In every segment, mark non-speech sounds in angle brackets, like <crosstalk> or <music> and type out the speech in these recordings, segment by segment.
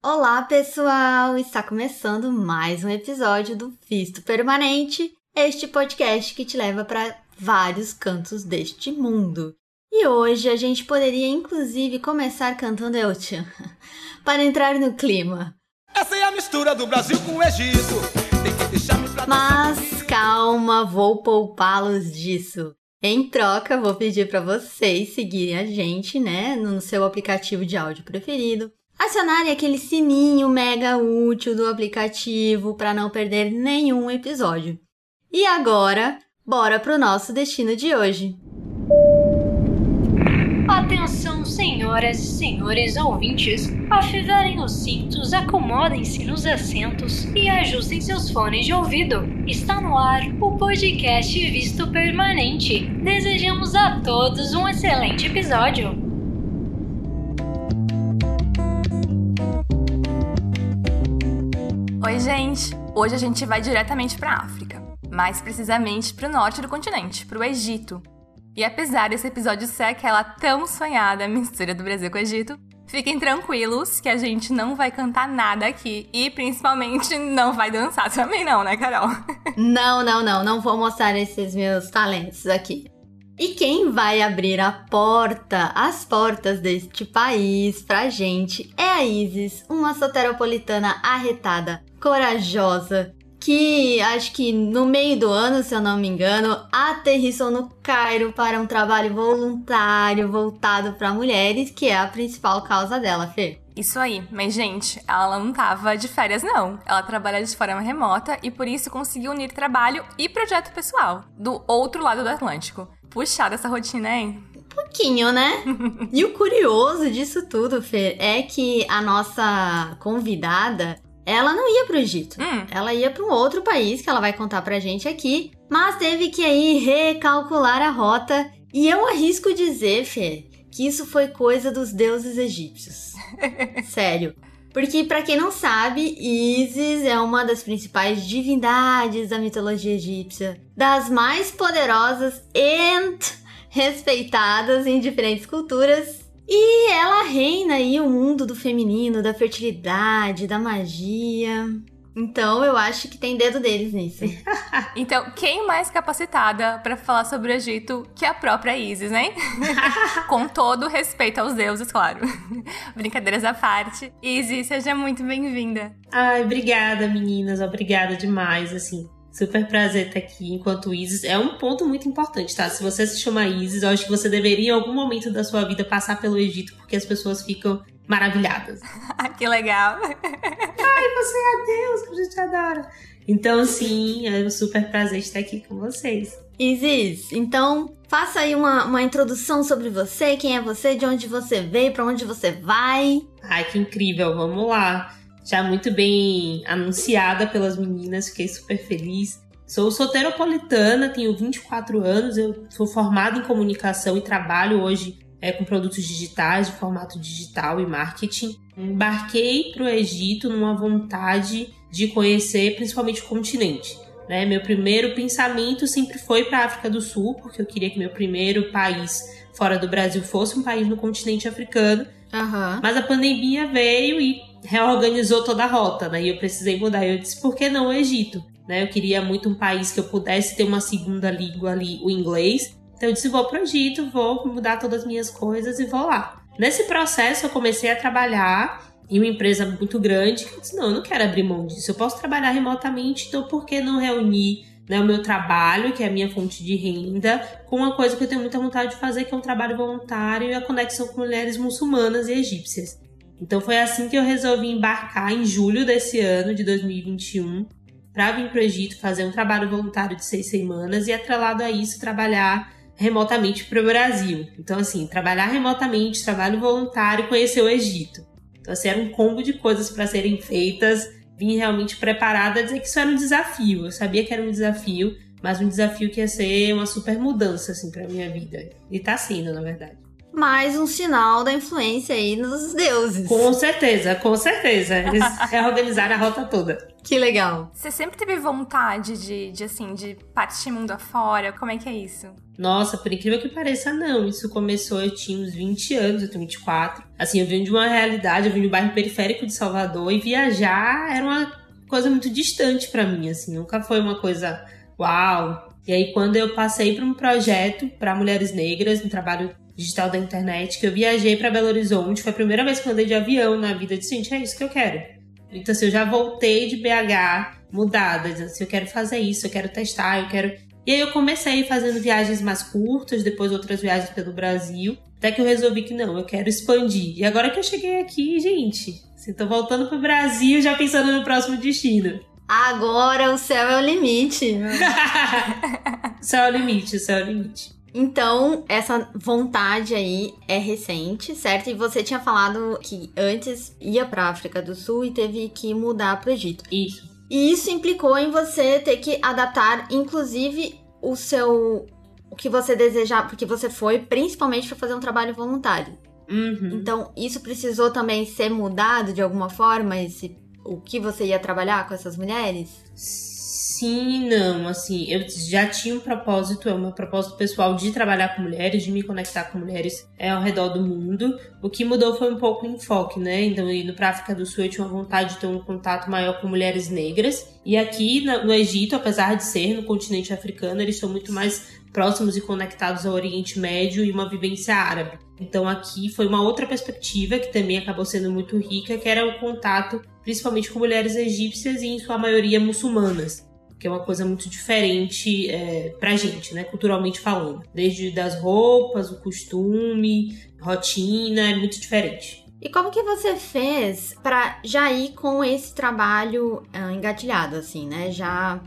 Olá, pessoal! Está começando mais um episódio do Visto Permanente, este podcast que te leva para vários cantos deste mundo. E hoje a gente poderia inclusive começar cantando El Chan, <laughs> para entrar no clima. Essa é a mistura do Brasil com o Egito. Mas calma, vou poupá-los disso. Em troca, vou pedir para vocês seguirem a gente, né, no seu aplicativo de áudio preferido acionarem aquele sininho mega útil do aplicativo para não perder nenhum episódio. E agora, bora pro nosso destino de hoje. Atenção, senhoras e senhores ouvintes. Afivelem os cintos, acomodem-se nos assentos e ajustem seus fones de ouvido. Está no ar o podcast Visto Permanente. Desejamos a todos um excelente episódio. Oi, gente! Hoje a gente vai diretamente para a África, mais precisamente para o norte do continente, para o Egito. E apesar desse episódio ser aquela tão sonhada mistura do Brasil com o Egito, fiquem tranquilos que a gente não vai cantar nada aqui e principalmente <laughs> não vai dançar também não, né, Carol? <laughs> Não, não, não, não vou mostrar esses meus talentos aqui. E quem vai abrir a porta, as portas deste país pra gente é a Isis, uma soteropolitana arretada, corajosa, que acho que no meio do ano, se eu não me engano, aterrissou no Cairo para um trabalho voluntário voltado para mulheres, que é a principal causa dela, Fê. Isso aí, mas gente, ela não tava de férias não. Ela trabalha de forma remota e por isso conseguiu unir trabalho e projeto pessoal do outro lado do Atlântico. Puxada essa rotina, hein? Um pouquinho, né? <laughs> e o curioso disso tudo, Fê, é que a nossa convidada, ela não ia pro Egito. Hum. Ela ia para um outro país que ela vai contar pra gente aqui, mas teve que aí recalcular a rota. E eu arrisco dizer, Fê, que isso foi coisa dos deuses egípcios. <laughs> Sério. Porque, para quem não sabe, Isis é uma das principais divindades da mitologia egípcia, das mais poderosas e <laughs> respeitadas em diferentes culturas. E ela reina aí o mundo do feminino, da fertilidade, da magia. Então eu acho que tem dedo deles nisso. <laughs> Então, quem mais capacitada para falar sobre o Egito que a própria Isis, hein? <laughs> Com todo respeito aos deuses, claro. Brincadeiras à parte. Isis, seja muito bem-vinda. Ai, obrigada, meninas. Obrigada demais, assim. Super prazer estar aqui enquanto Isis. É um ponto muito importante, tá? Se você se chama Isis, eu acho que você deveria em algum momento da sua vida passar pelo Egito, porque as pessoas ficam maravilhadas. <laughs> que legal. Ai, você é Deus, a gente adora. Então, sim, é um super prazer estar aqui com vocês. Isis, então faça aí uma, uma introdução sobre você, quem é você, de onde você veio, para onde você vai. Ai, que incrível, vamos lá. Já muito bem anunciada pelas meninas, fiquei super feliz. Sou soteropolitana, tenho 24 anos, eu sou formada em comunicação e trabalho hoje é, com produtos digitais, de formato digital e marketing. Embarquei para o Egito numa vontade de conhecer principalmente o continente. Né? Meu primeiro pensamento sempre foi para a África do Sul, porque eu queria que meu primeiro país fora do Brasil fosse um país no continente africano. Aham. Mas a pandemia veio e reorganizou toda a rota, né? E eu precisei mudar. Eu disse, por que não o Egito? Né? Eu queria muito um país que eu pudesse ter uma segunda língua ali, o inglês. Então eu disse, vou pro Egito, vou mudar todas as minhas coisas e vou lá. Nesse processo eu comecei a trabalhar em uma empresa muito grande, que eu disse, não, eu não quero abrir mão disso. Eu posso trabalhar remotamente, então por que não reunir né, o meu trabalho, que é a minha fonte de renda, com uma coisa que eu tenho muita vontade de fazer, que é um trabalho voluntário e a conexão com mulheres muçulmanas e egípcias. Então foi assim que eu resolvi embarcar em julho desse ano, de 2021, para vir para o Egito fazer um trabalho voluntário de seis semanas e, atrelado a isso, trabalhar remotamente para o Brasil. Então, assim, trabalhar remotamente, trabalho voluntário, conhecer o Egito. Então, assim, era um combo de coisas para serem feitas. Vim realmente preparada a dizer que isso era um desafio. Eu sabia que era um desafio, mas um desafio que ia ser uma super mudança, assim, para minha vida. E tá sendo, na verdade. Mais um sinal da influência aí nos deuses. Com certeza, com certeza. Eles <laughs> reorganizaram a rota toda. Que legal. Você sempre teve vontade de, de, assim, de partir mundo afora? Como é que é isso? Nossa, por incrível que pareça, não. Isso começou, eu tinha uns 20 anos, eu tenho 24. Assim, eu vim de uma realidade, eu vim do bairro periférico de Salvador e viajar era uma coisa muito distante para mim, assim. Nunca foi uma coisa uau. E aí, quando eu passei para um projeto para mulheres negras, um trabalho digital da internet, que eu viajei para Belo Horizonte. Foi a primeira vez que eu andei de avião na vida. Eu disse, gente, é isso que eu quero. Então, assim, eu já voltei de BH mudada, dizendo assim, eu quero fazer isso, eu quero testar, eu quero. E aí eu comecei fazendo viagens mais curtas, depois outras viagens pelo Brasil, até que eu resolvi que não, eu quero expandir. E agora que eu cheguei aqui, gente, assim, tô voltando pro Brasil já pensando no próximo destino. Agora o céu é o limite. <laughs> céu é o limite, o céu é o limite. Então, essa vontade aí é recente, certo? E você tinha falado que antes ia para África do Sul e teve que mudar para o Egito. Isso. E isso implicou em você ter que adaptar, inclusive, o seu. o que você desejava, porque você foi principalmente para fazer um trabalho voluntário. Uhum. Então, isso precisou também ser mudado de alguma forma, esse, o que você ia trabalhar com essas mulheres? sim e não, assim, eu já tinha um propósito, é um meu propósito pessoal de trabalhar com mulheres, de me conectar com mulheres é, ao redor do mundo. O que mudou foi um pouco o enfoque, né? Então, indo pra África do Sul, eu tinha uma vontade de ter um contato maior com mulheres negras. E aqui no Egito, apesar de ser no continente africano, eles são muito mais próximos e conectados ao Oriente Médio e uma vivência árabe. Então aqui foi uma outra perspectiva que também acabou sendo muito rica, que era o contato principalmente com mulheres egípcias e em sua maioria muçulmanas que é uma coisa muito diferente é, pra gente, né, culturalmente falando. Desde das roupas, o costume, rotina, é muito diferente. E como que você fez para já ir com esse trabalho uh, engatilhado, assim, né? Já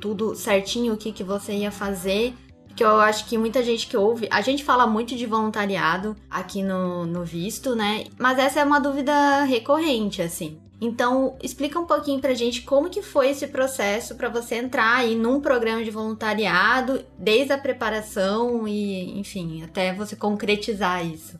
tudo certinho o que, que você ia fazer? Porque eu acho que muita gente que ouve, a gente fala muito de voluntariado aqui no, no visto, né? Mas essa é uma dúvida recorrente, assim. Então, explica um pouquinho pra gente como que foi esse processo para você entrar aí num programa de voluntariado, desde a preparação e, enfim, até você concretizar isso.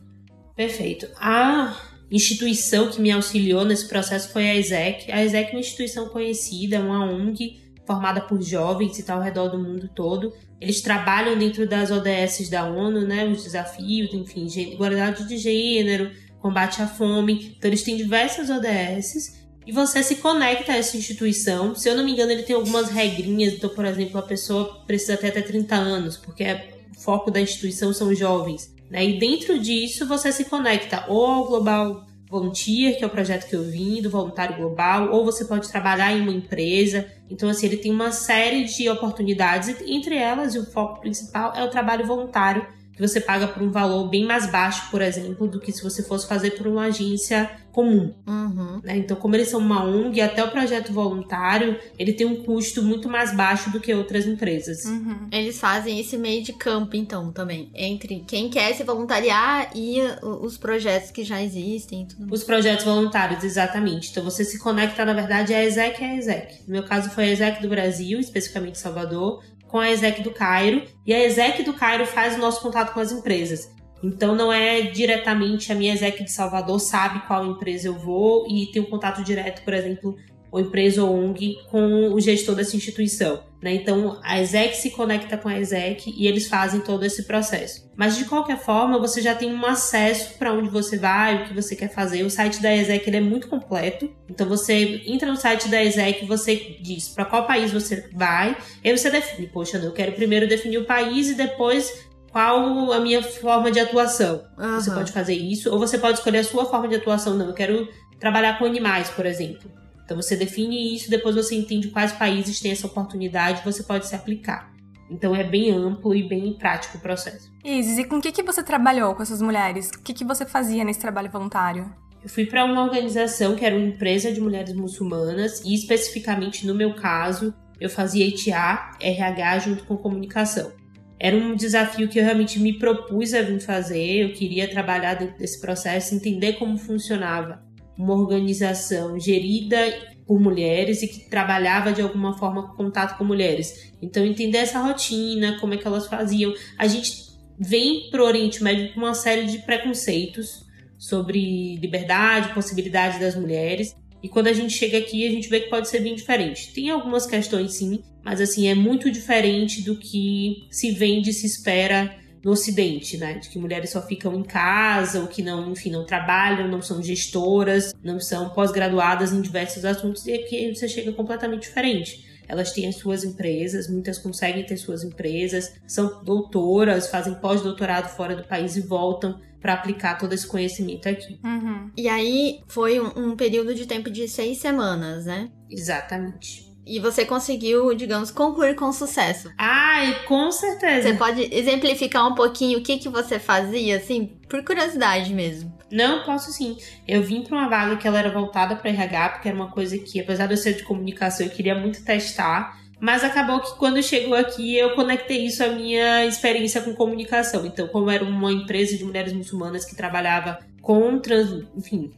Perfeito. A instituição que me auxiliou nesse processo foi a ESEC. A ESEC é uma instituição conhecida, uma ONG formada por jovens e tal ao redor do mundo todo. Eles trabalham dentro das ODS da ONU, né, os desafios, enfim, igualdade de gênero, combate à fome. Então eles têm diversas ODSs e você se conecta a essa instituição. Se eu não me engano, ele tem algumas regrinhas. Então, por exemplo, a pessoa precisa ter até 30 anos, porque é, o foco da instituição são jovens. Né? E dentro disso, você se conecta ou ao Global Volunteer, que é o projeto que eu vim, do Voluntário Global, ou você pode trabalhar em uma empresa. Então, assim, ele tem uma série de oportunidades, entre elas, e o foco principal é o trabalho voluntário que você paga por um valor bem mais baixo, por exemplo, do que se você fosse fazer por uma agência comum. Uhum. Né? Então, como eles são uma ONG, até o projeto voluntário, ele tem um custo muito mais baixo do que outras empresas. Uhum. Eles fazem esse meio de campo, então, também, entre quem quer se voluntariar e os projetos que já existem. Tudo os projetos voluntários, exatamente. Então, você se conecta, na verdade, a ESEC e a ESEC. No meu caso, foi a ESEC do Brasil, especificamente Salvador, com a ESEC do Cairo, e a ESEC do Cairo faz o nosso contato com as empresas. Então não é diretamente a minha ESEC de Salvador sabe qual empresa eu vou e tem um contato direto, por exemplo, ou empresa ou ONG com o gestor dessa instituição. Né? Então, a ESEC se conecta com a ESEC e eles fazem todo esse processo. Mas, de qualquer forma, você já tem um acesso para onde você vai, o que você quer fazer. O site da ESEC ele é muito completo. Então, você entra no site da ESEC você diz para qual país você vai. E aí você define, poxa, eu quero primeiro definir o país e depois qual a minha forma de atuação. Uhum. Você pode fazer isso, ou você pode escolher a sua forma de atuação. Não, eu quero trabalhar com animais, por exemplo. Então você define isso, depois você entende quais países têm essa oportunidade, você pode se aplicar. Então é bem amplo e bem prático o processo. Isis, e com o que, que você trabalhou com essas mulheres? O que, que você fazia nesse trabalho voluntário? Eu fui para uma organização que era uma empresa de mulheres muçulmanas e especificamente no meu caso eu fazia ETA, RH junto com comunicação. Era um desafio que eu realmente me propus a vir fazer, eu queria trabalhar dentro desse processo, entender como funcionava uma organização gerida por mulheres e que trabalhava de alguma forma com contato com mulheres. Então entender essa rotina, como é que elas faziam. A gente vem para o Oriente Médio com uma série de preconceitos sobre liberdade, possibilidade das mulheres. E quando a gente chega aqui, a gente vê que pode ser bem diferente. Tem algumas questões sim, mas assim, é muito diferente do que se vende se espera no Ocidente, né? De que mulheres só ficam em casa, ou que não, enfim, não trabalham, não são gestoras, não são pós-graduadas em diversos assuntos, e aqui você chega completamente diferente. Elas têm as suas empresas, muitas conseguem ter suas empresas, são doutoras, fazem pós-doutorado fora do país e voltam para aplicar todo esse conhecimento aqui. Uhum. E aí foi um, um período de tempo de seis semanas, né? Exatamente. E você conseguiu, digamos, concluir com sucesso. Ai, com certeza. Você pode exemplificar um pouquinho o que, que você fazia, assim, por curiosidade mesmo? Não, posso sim. Eu vim para uma vaga que ela era voltada para RH, porque era uma coisa que, apesar de eu ser de comunicação, eu queria muito testar. Mas acabou que quando chegou aqui eu conectei isso à minha experiência com comunicação. Então, como era uma empresa de mulheres muçulmanas que trabalhava com, trans, enfim,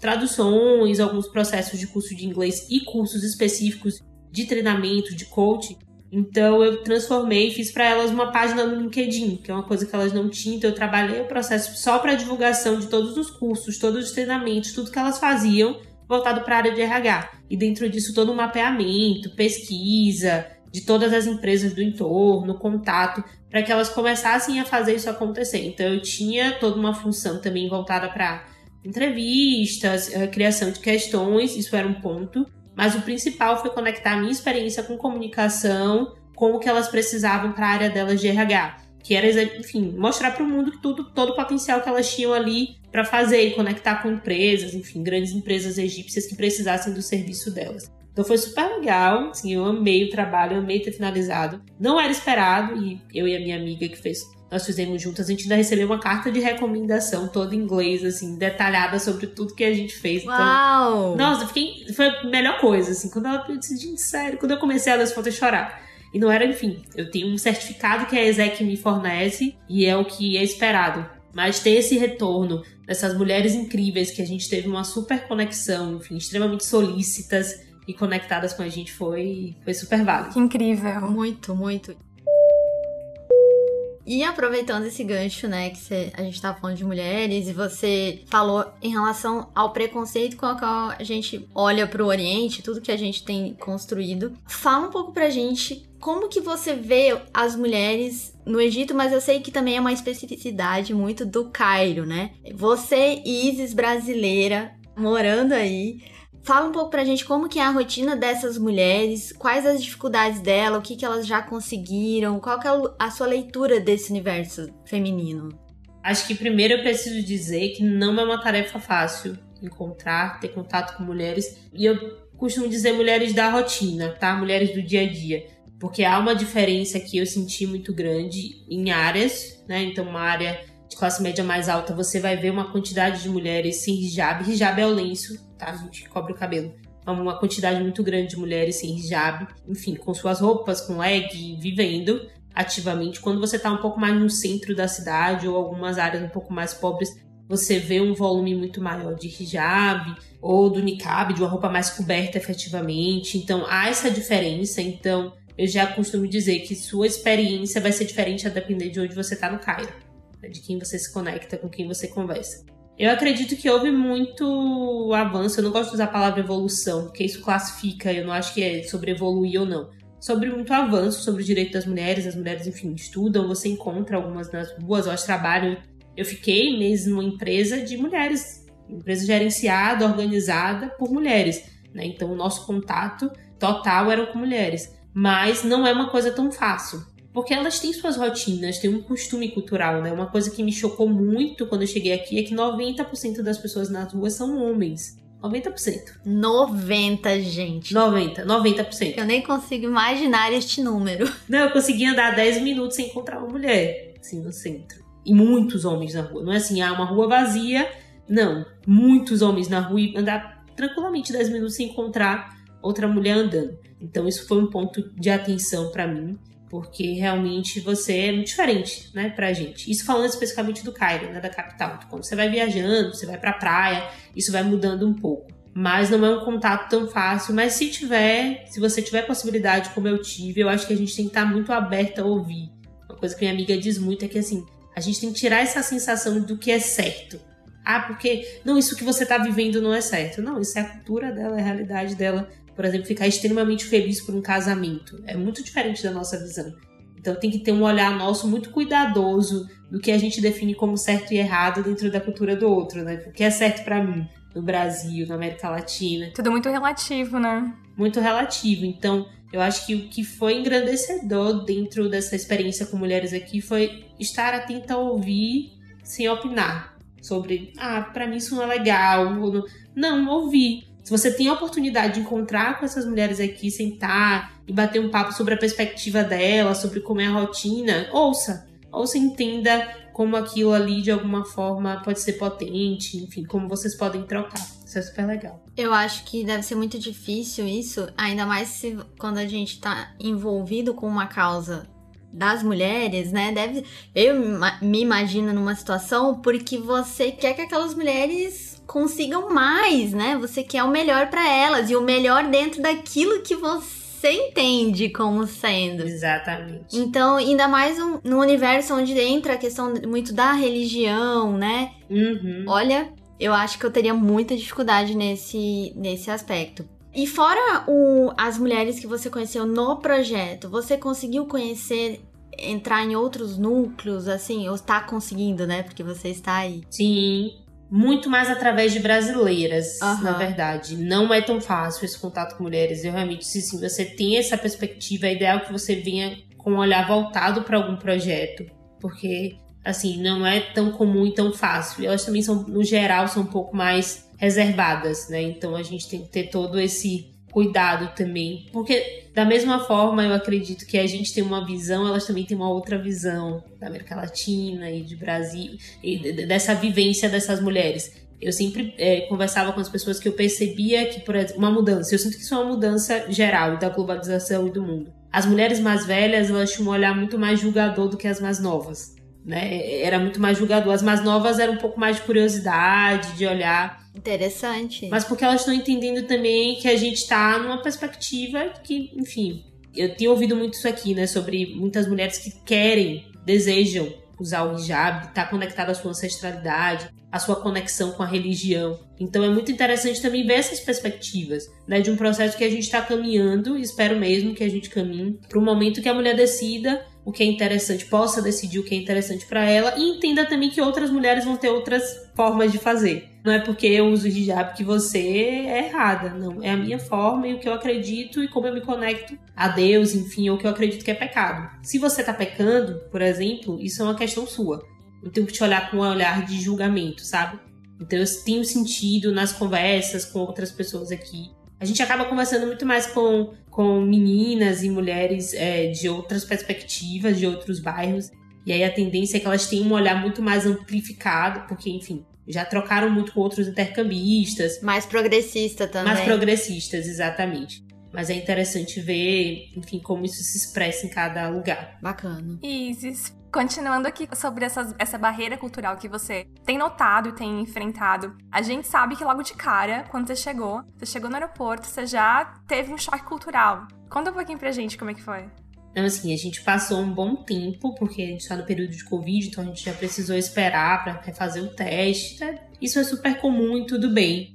traduções, alguns processos de curso de inglês e cursos específicos de treinamento, de coaching. Então eu transformei, fiz para elas uma página no LinkedIn, que é uma coisa que elas não tinham. Então eu trabalhei o processo só para divulgação de todos os cursos, todos os treinamentos, tudo que elas faziam voltado para a área de RH. E dentro disso todo um mapeamento, pesquisa de todas as empresas do entorno, contato, para que elas começassem a fazer isso acontecer. Então eu tinha toda uma função também voltada para entrevistas, eh, criação de questões, isso era um ponto. Mas o principal foi conectar a minha experiência com comunicação com o que elas precisavam para a área delas de RH. Que era, enfim, mostrar para o mundo tudo, todo o potencial que elas tinham ali para fazer e conectar com empresas, enfim, grandes empresas egípcias que precisassem do serviço delas. Então foi super legal, assim, eu amei o trabalho, eu amei ter finalizado. Não era esperado, e eu e a minha amiga que fez nós fizemos juntas, a gente ainda recebeu uma carta de recomendação toda em inglês, assim, detalhada sobre tudo que a gente fez. Então, Uau! Nossa, eu fiquei. Foi a melhor coisa, assim. Quando ela disse, gente, sério, quando eu comecei a ler as fotos chorar. E não era, enfim, eu tenho um certificado que a ESEC me fornece e é o que é esperado. Mas ter esse retorno dessas mulheres incríveis que a gente teve uma super conexão, enfim, extremamente solícitas e conectadas com a gente foi, foi super válido. Que incrível. Muito, muito. E aproveitando esse gancho, né, que cê, a gente tá falando de mulheres e você falou em relação ao preconceito com o qual a gente olha pro Oriente, tudo que a gente tem construído, fala um pouco pra gente como que você vê as mulheres no Egito, mas eu sei que também é uma especificidade muito do Cairo, né? Você, Isis brasileira, morando aí, Fala um pouco pra gente como que é a rotina dessas mulheres, quais as dificuldades dela, o que, que elas já conseguiram, qual que é a sua leitura desse universo feminino. Acho que primeiro eu preciso dizer que não é uma tarefa fácil encontrar, ter contato com mulheres. E eu costumo dizer mulheres da rotina, tá? Mulheres do dia a dia. Porque há uma diferença que eu senti muito grande em áreas, né? Então, uma área de classe média mais alta, você vai ver uma quantidade de mulheres sem hijab. Hijab é o lenço tá? A gente cobre o cabelo. Uma quantidade muito grande de mulheres sem hijab, enfim, com suas roupas, com leg, vivendo ativamente. Quando você tá um pouco mais no centro da cidade ou algumas áreas um pouco mais pobres, você vê um volume muito maior de hijab ou do niqab, de uma roupa mais coberta efetivamente. Então há essa diferença. Então eu já costumo dizer que sua experiência vai ser diferente a depender de onde você tá no Cairo, né? de quem você se conecta, com quem você conversa. Eu acredito que houve muito avanço. Eu não gosto de usar a palavra evolução, porque isso classifica. Eu não acho que é sobre evoluir ou não. Sobre muito avanço sobre o direito das mulheres. As mulheres, enfim, estudam. Você encontra algumas nas ruas, elas trabalham. Eu fiquei meses numa empresa de mulheres, empresa gerenciada, organizada por mulheres. Né? Então, o nosso contato total era com mulheres. Mas não é uma coisa tão fácil porque elas têm suas rotinas, têm um costume cultural, né? Uma coisa que me chocou muito quando eu cheguei aqui é que 90% das pessoas nas ruas são homens. 90%. 90, gente. 90, 90%. Eu nem consigo imaginar este número. <laughs> Não, eu consegui andar 10 minutos sem encontrar uma mulher, assim, no centro. E muitos homens na rua. Não é assim, ah, uma rua vazia. Não. Muitos homens na rua e andar tranquilamente 10 minutos sem encontrar outra mulher andando. Então, isso foi um ponto de atenção para mim porque realmente você é muito diferente, né, pra gente. Isso falando especificamente do Cairo, né, da capital. Então, quando você vai viajando, você vai pra praia, isso vai mudando um pouco. Mas não é um contato tão fácil. Mas se tiver, se você tiver possibilidade, como eu tive, eu acho que a gente tem que estar muito aberta a ouvir. Uma coisa que minha amiga diz muito é que assim, A gente tem que tirar essa sensação do que é certo. Ah, porque não, isso que você tá vivendo não é certo. Não, isso é a cultura dela, é a realidade dela. Por exemplo, ficar extremamente feliz por um casamento. É muito diferente da nossa visão. Então tem que ter um olhar nosso muito cuidadoso do que a gente define como certo e errado dentro da cultura do outro, né? O que é certo para mim no Brasil, na América Latina. Tudo muito relativo, né? Muito relativo. Então, eu acho que o que foi engrandecedor dentro dessa experiência com mulheres aqui foi estar atenta a ouvir sem opinar sobre, ah, para mim isso não é legal. Não, ouvir. Se você tem a oportunidade de encontrar com essas mulheres aqui, sentar e bater um papo sobre a perspectiva dela, sobre como é a rotina, ouça. Ouça entenda como aquilo ali de alguma forma pode ser potente, enfim, como vocês podem trocar. Isso é super legal. Eu acho que deve ser muito difícil isso, ainda mais se quando a gente tá envolvido com uma causa das mulheres, né? Deve eu me imagino numa situação porque você quer que aquelas mulheres consigam mais, né? Você quer o melhor para elas e o melhor dentro daquilo que você você entende como sendo. Exatamente. Então, ainda mais um, no universo onde entra a questão muito da religião, né? Uhum. Olha, eu acho que eu teria muita dificuldade nesse, nesse aspecto. E fora o, as mulheres que você conheceu no projeto, você conseguiu conhecer, entrar em outros núcleos, assim, ou está conseguindo, né? Porque você está aí. Sim, muito mais através de brasileiras, Aham. na verdade. Não é tão fácil esse contato com mulheres. Eu realmente, se sim, você tem essa perspectiva, é ideal que você venha com um olhar voltado para algum projeto, porque assim, não é tão comum e tão fácil. Elas também são, no geral, são um pouco mais reservadas, né? Então a gente tem que ter todo esse cuidado também, porque da mesma forma eu acredito que a gente tem uma visão, elas também têm uma outra visão da América Latina e de Brasil e de- de- dessa vivência dessas mulheres. Eu sempre eh, conversava com as pessoas que eu percebia que, por exemplo, uma mudança. Eu sinto que isso é uma mudança geral da globalização e do mundo. As mulheres mais velhas, elas tinham um olhar muito mais julgador do que as mais novas. Né? Era muito mais julgador. As mais novas eram um pouco mais de curiosidade, de olhar. Interessante. Mas porque elas estão entendendo também que a gente tá numa perspectiva que, enfim, eu tenho ouvido muito isso aqui, né? Sobre muitas mulheres que querem, desejam usar o hijab, tá conectada à sua ancestralidade, à sua conexão com a religião. Então é muito interessante também ver essas perspectivas, né? De um processo que a gente tá caminhando, e espero mesmo que a gente caminhe para um momento que a mulher decida o que é interessante, possa decidir o que é interessante para ela e entenda também que outras mulheres vão ter outras formas de fazer. Não é porque eu uso hijab que você é errada, não. É a minha forma e o que eu acredito e como eu me conecto a Deus, enfim, ou o que eu acredito que é pecado. Se você tá pecando, por exemplo, isso é uma questão sua. Eu tenho que te olhar com um olhar de julgamento, sabe? Então eu tenho sentido nas conversas com outras pessoas aqui. A gente acaba conversando muito mais com, com meninas e mulheres é, de outras perspectivas, de outros bairros. E aí a tendência é que elas tenham um olhar muito mais amplificado, porque, enfim, já trocaram muito com outros intercambistas, Mais progressista também. mais progressistas, exatamente. Mas é interessante ver, enfim, como isso se expressa em cada lugar. Bacana. Isis, continuando aqui sobre essas- essa barreira cultural que você tem notado e tem enfrentado, a gente sabe que logo de cara, quando você chegou, você chegou no aeroporto, você já teve um choque cultural. Conta um pouquinho pra gente como é que foi. Então, assim, a gente passou um bom tempo, porque a gente tá no período de Covid, então a gente já precisou esperar pra fazer o teste. né? Isso é super comum e tudo bem.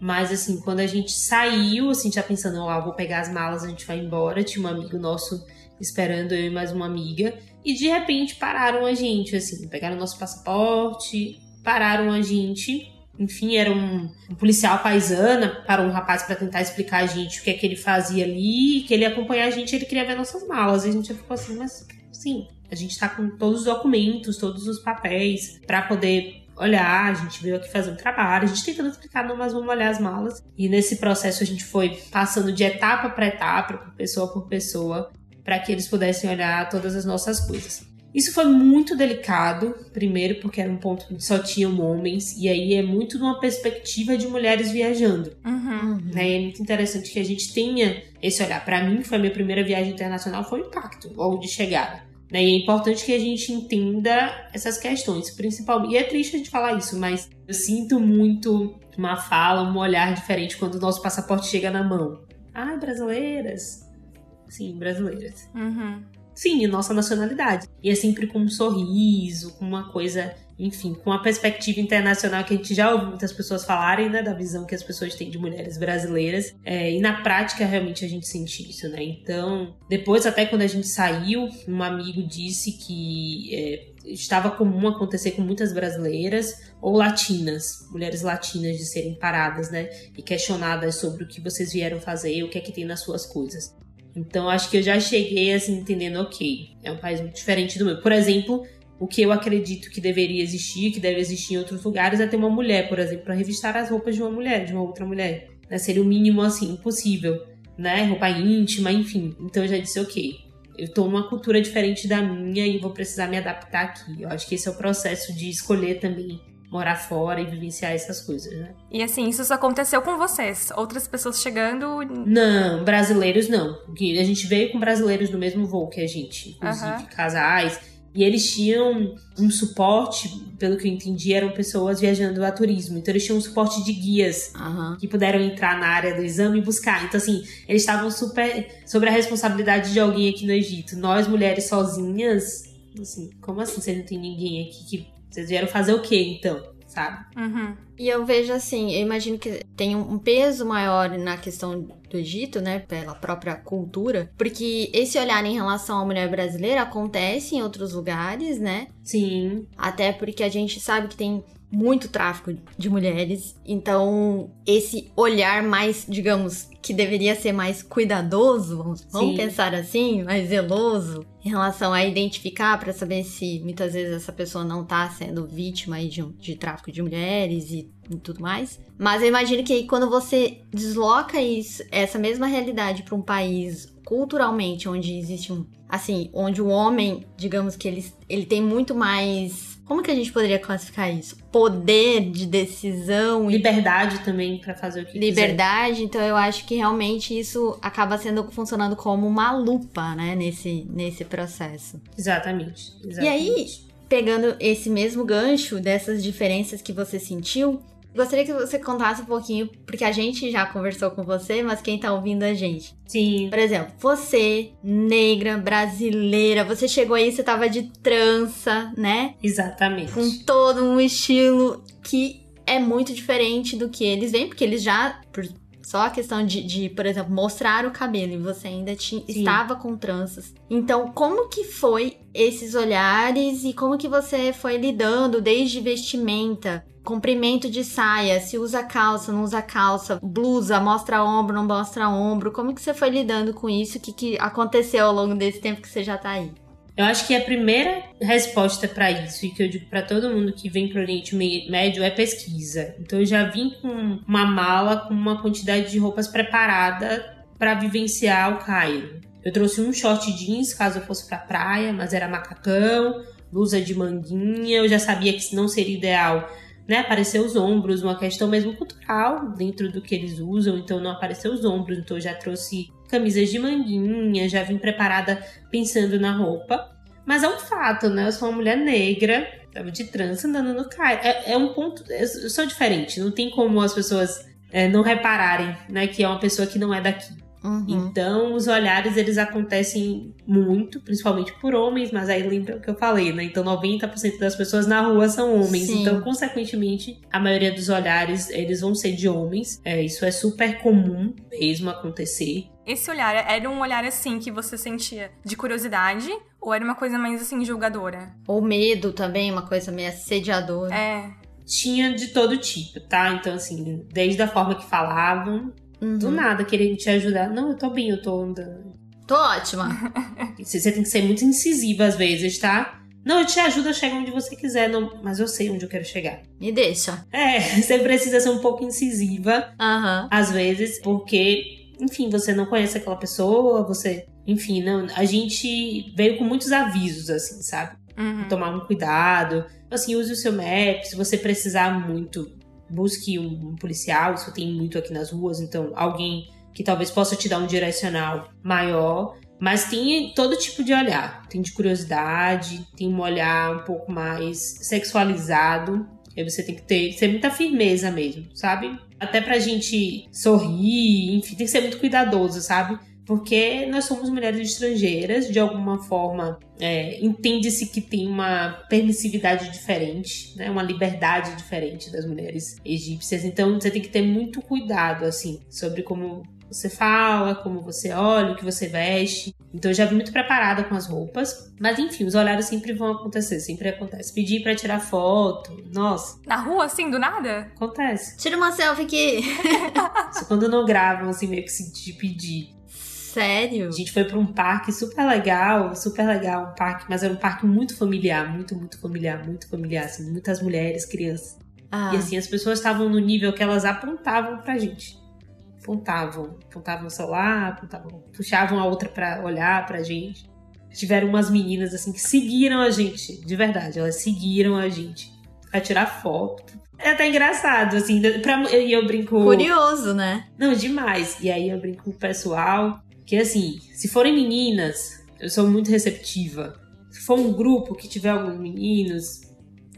Mas, assim, quando a gente saiu, assim, já pensando, ó, vou pegar as malas, a gente vai embora. Tinha um amigo nosso esperando eu e mais uma amiga. E de repente pararam a gente, assim, pegaram nosso passaporte, pararam a gente. Enfim, era um, um policial paisana, parou um rapaz pra tentar explicar a gente o que é que ele fazia ali, que ele ia acompanhar a gente, ele queria ver nossas malas. E a gente ficou assim, mas sim, a gente tá com todos os documentos, todos os papéis pra poder olhar, a gente veio aqui fazer um trabalho, a gente tentando explicar, não, mas vamos olhar as malas. E nesse processo a gente foi passando de etapa para etapa, por pessoa por pessoa, para que eles pudessem olhar todas as nossas coisas. Isso foi muito delicado, primeiro porque era um ponto onde só tinham homens, e aí é muito numa perspectiva de mulheres viajando. Uhum. Né? E é muito interessante que a gente tenha esse olhar. Para mim, que foi a minha primeira viagem internacional, foi o impacto, logo de chegada. Né? E é importante que a gente entenda essas questões, principalmente. E é triste a gente falar isso, mas eu sinto muito uma fala, um olhar diferente quando o nosso passaporte chega na mão. Ai, brasileiras. Sim, brasileiras. Uhum. sim, nossa nacionalidade. E é sempre com um sorriso, com uma coisa enfim, com a perspectiva internacional que a gente já ouviu muitas pessoas falarem, né, da visão que as pessoas têm de mulheres brasileiras, é, e na prática realmente a gente sente isso, né? Então, depois até quando a gente saiu, um amigo disse que é, estava comum acontecer com muitas brasileiras ou latinas, mulheres latinas de serem paradas, né, e questionadas sobre o que vocês vieram fazer, o que é que tem nas suas coisas. Então, acho que eu já cheguei assim entendendo, ok, é um país muito diferente do meu. Por exemplo, o que eu acredito que deveria existir, que deve existir em outros lugares, é ter uma mulher, por exemplo, para revistar as roupas de uma mulher, de uma outra mulher. Né? Seria o mínimo, assim, impossível. Né? Roupa íntima, enfim. Então eu já disse, ok, eu tô numa cultura diferente da minha e vou precisar me adaptar aqui. Eu acho que esse é o processo de escolher também morar fora e vivenciar essas coisas, né? E assim, isso só aconteceu com vocês? Outras pessoas chegando? Não, brasileiros não. A gente veio com brasileiros no mesmo voo que a gente, inclusive casais e eles tinham um suporte, pelo que eu entendi, eram pessoas viajando a turismo. Então eles tinham um suporte de guias uhum. que puderam entrar na área do exame e buscar. Então, assim, eles estavam super sobre a responsabilidade de alguém aqui no Egito. Nós, mulheres sozinhas, assim, como assim você não tem ninguém aqui que. Vocês vieram fazer o quê, então? sabe? Uhum. E eu vejo assim, eu imagino que tem um peso maior na questão do Egito, né, pela própria cultura, porque esse olhar em relação à mulher brasileira acontece em outros lugares, né? Sim. Até porque a gente sabe que tem muito tráfico de mulheres. Então, esse olhar mais, digamos, que deveria ser mais cuidadoso, vamos, vamos pensar assim, mais zeloso, em relação a identificar para saber se muitas vezes essa pessoa não está sendo vítima de, de tráfico de mulheres e, e tudo mais. Mas eu imagino que aí, quando você desloca isso, essa mesma realidade para um país culturalmente onde existe um, assim, onde o homem, digamos que ele, ele tem muito mais como que a gente poderia classificar isso? Poder de decisão. Liberdade e... também para fazer o que Liberdade, quiser. então eu acho que realmente isso acaba sendo funcionando como uma lupa, né, nesse, nesse processo. Exatamente, exatamente. E aí, pegando esse mesmo gancho dessas diferenças que você sentiu, Gostaria que você contasse um pouquinho, porque a gente já conversou com você, mas quem tá ouvindo a gente. Sim. Por exemplo, você, negra, brasileira, você chegou aí, você tava de trança, né? Exatamente. Com todo um estilo que é muito diferente do que eles vêm, porque eles já, por só a questão de, de, por exemplo, mostrar o cabelo e você ainda tinha, estava com tranças. Então, como que foi esses olhares e como que você foi lidando desde vestimenta, comprimento de saia, se usa calça, não usa calça, blusa, mostra ombro, não mostra ombro. Como que você foi lidando com isso? O que, que aconteceu ao longo desse tempo que você já tá aí? Eu acho que a primeira resposta para isso, e que eu digo para todo mundo que vem para o Oriente Médio, é pesquisa. Então eu já vim com uma mala com uma quantidade de roupas preparada para vivenciar o Cairo. Eu trouxe um short jeans caso eu fosse para praia, mas era macacão, blusa de manguinha. Eu já sabia que não seria ideal né, aparecer os ombros, uma questão mesmo cultural dentro do que eles usam, então não apareceu os ombros, então eu já trouxe camisas de manguinha, já vim preparada pensando na roupa. Mas é um fato, né? Eu sou uma mulher negra, tava de trança andando no Cairo. É, é um ponto. Eu sou diferente, não tem como as pessoas é, não repararem, né, que é uma pessoa que não é daqui. Uhum. Então, os olhares, eles acontecem muito, principalmente por homens, mas aí lembra o que eu falei, né? Então, 90% das pessoas na rua são homens. Sim. Então, consequentemente, a maioria dos olhares, eles vão ser de homens. É, isso é super comum mesmo acontecer. Esse olhar era um olhar assim que você sentia de curiosidade ou era uma coisa mais assim julgadora? Ou medo também, uma coisa meio assediadora. É. Tinha de todo tipo, tá? Então, assim, desde a forma que falavam, Uhum. Do nada, querendo te ajudar. Não, eu tô bem, eu tô andando. Tô ótima. <laughs> Você tem que ser muito incisiva às vezes, tá? Não, eu te ajudo a chegar onde você quiser, não, mas eu sei onde eu quero chegar. Me deixa. É, <laughs> você precisa ser um pouco incisiva, uhum. às vezes, porque, enfim, você não conhece aquela pessoa, você. Enfim, não, a gente veio com muitos avisos, assim, sabe? Uhum. Tomar um cuidado. Assim, use o seu map, se você precisar muito busque um, policial, isso tem muito aqui nas ruas, então alguém que talvez possa te dar um direcional maior. Mas tem todo tipo de olhar. Tem de curiosidade, tem um olhar um pouco mais sexualizado. Aí você tem que ter, ser muita firmeza mesmo, sabe? Até pra gente sorrir, enfim, tem que ser muito cuidadoso, sabe? porque nós somos mulheres estrangeiras, de alguma forma é, entende-se que tem uma permissividade diferente, né, uma liberdade diferente das mulheres egípcias. Então você tem que ter muito cuidado assim sobre como você fala, como você olha, o que você veste. Então eu já vim muito preparada com as roupas. Mas enfim, os olhares sempre vão acontecer, sempre acontece. Pedir para tirar foto, nossa. Na rua, assim, do nada? Acontece. Tira uma selfie aqui. <laughs> Só quando não gravam, assim, meio que se de pedir. Sério? A gente foi para um parque super legal, super legal, um parque, mas era um parque muito familiar, muito, muito familiar, muito familiar, assim, muitas mulheres, crianças. Ah, E assim, as pessoas estavam no nível que elas apontavam pra gente. Apontavam, apontavam o celular, apontavam, puxavam a outra pra olhar pra gente. Tiveram umas meninas assim que seguiram a gente, de verdade, elas seguiram a gente pra tirar foto. É até engraçado, assim, pra, e eu brinco. curioso, né? Não, demais. E aí eu brinco com o pessoal que, assim, se forem meninas, eu sou muito receptiva. Se for um grupo que tiver alguns meninos,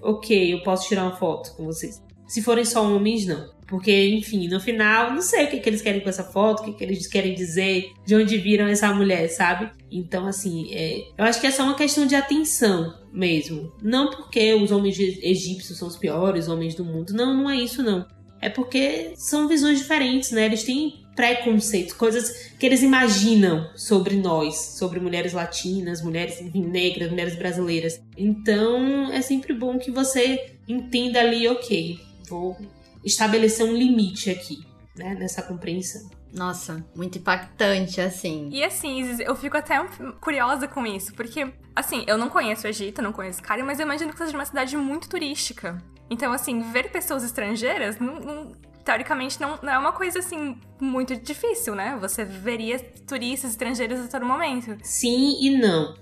ok, eu posso tirar uma foto com vocês. Se forem só homens, não. Porque, enfim, no final, não sei o que, que eles querem com essa foto, o que, que eles querem dizer, de onde viram essa mulher, sabe? Então, assim, é, eu acho que é só uma questão de atenção mesmo. Não porque os homens egípcios são os piores homens do mundo. Não, não é isso, não. É porque são visões diferentes, né? Eles têm preconceitos, coisas que eles imaginam sobre nós, sobre mulheres latinas, mulheres negras, mulheres brasileiras. Então é sempre bom que você entenda ali, ok, vou estabelecer um limite aqui, né? Nessa compreensão. Nossa, muito impactante, assim. E assim, eu fico até curiosa com isso, porque, assim, eu não conheço o Egito, não conheço Cairo, mas eu imagino que seja uma cidade muito turística. Então, assim, ver pessoas estrangeiras, não- não- teoricamente, não, não é uma coisa, assim, muito difícil, né? Você veria turistas estrangeiros a todo momento. Sim e não.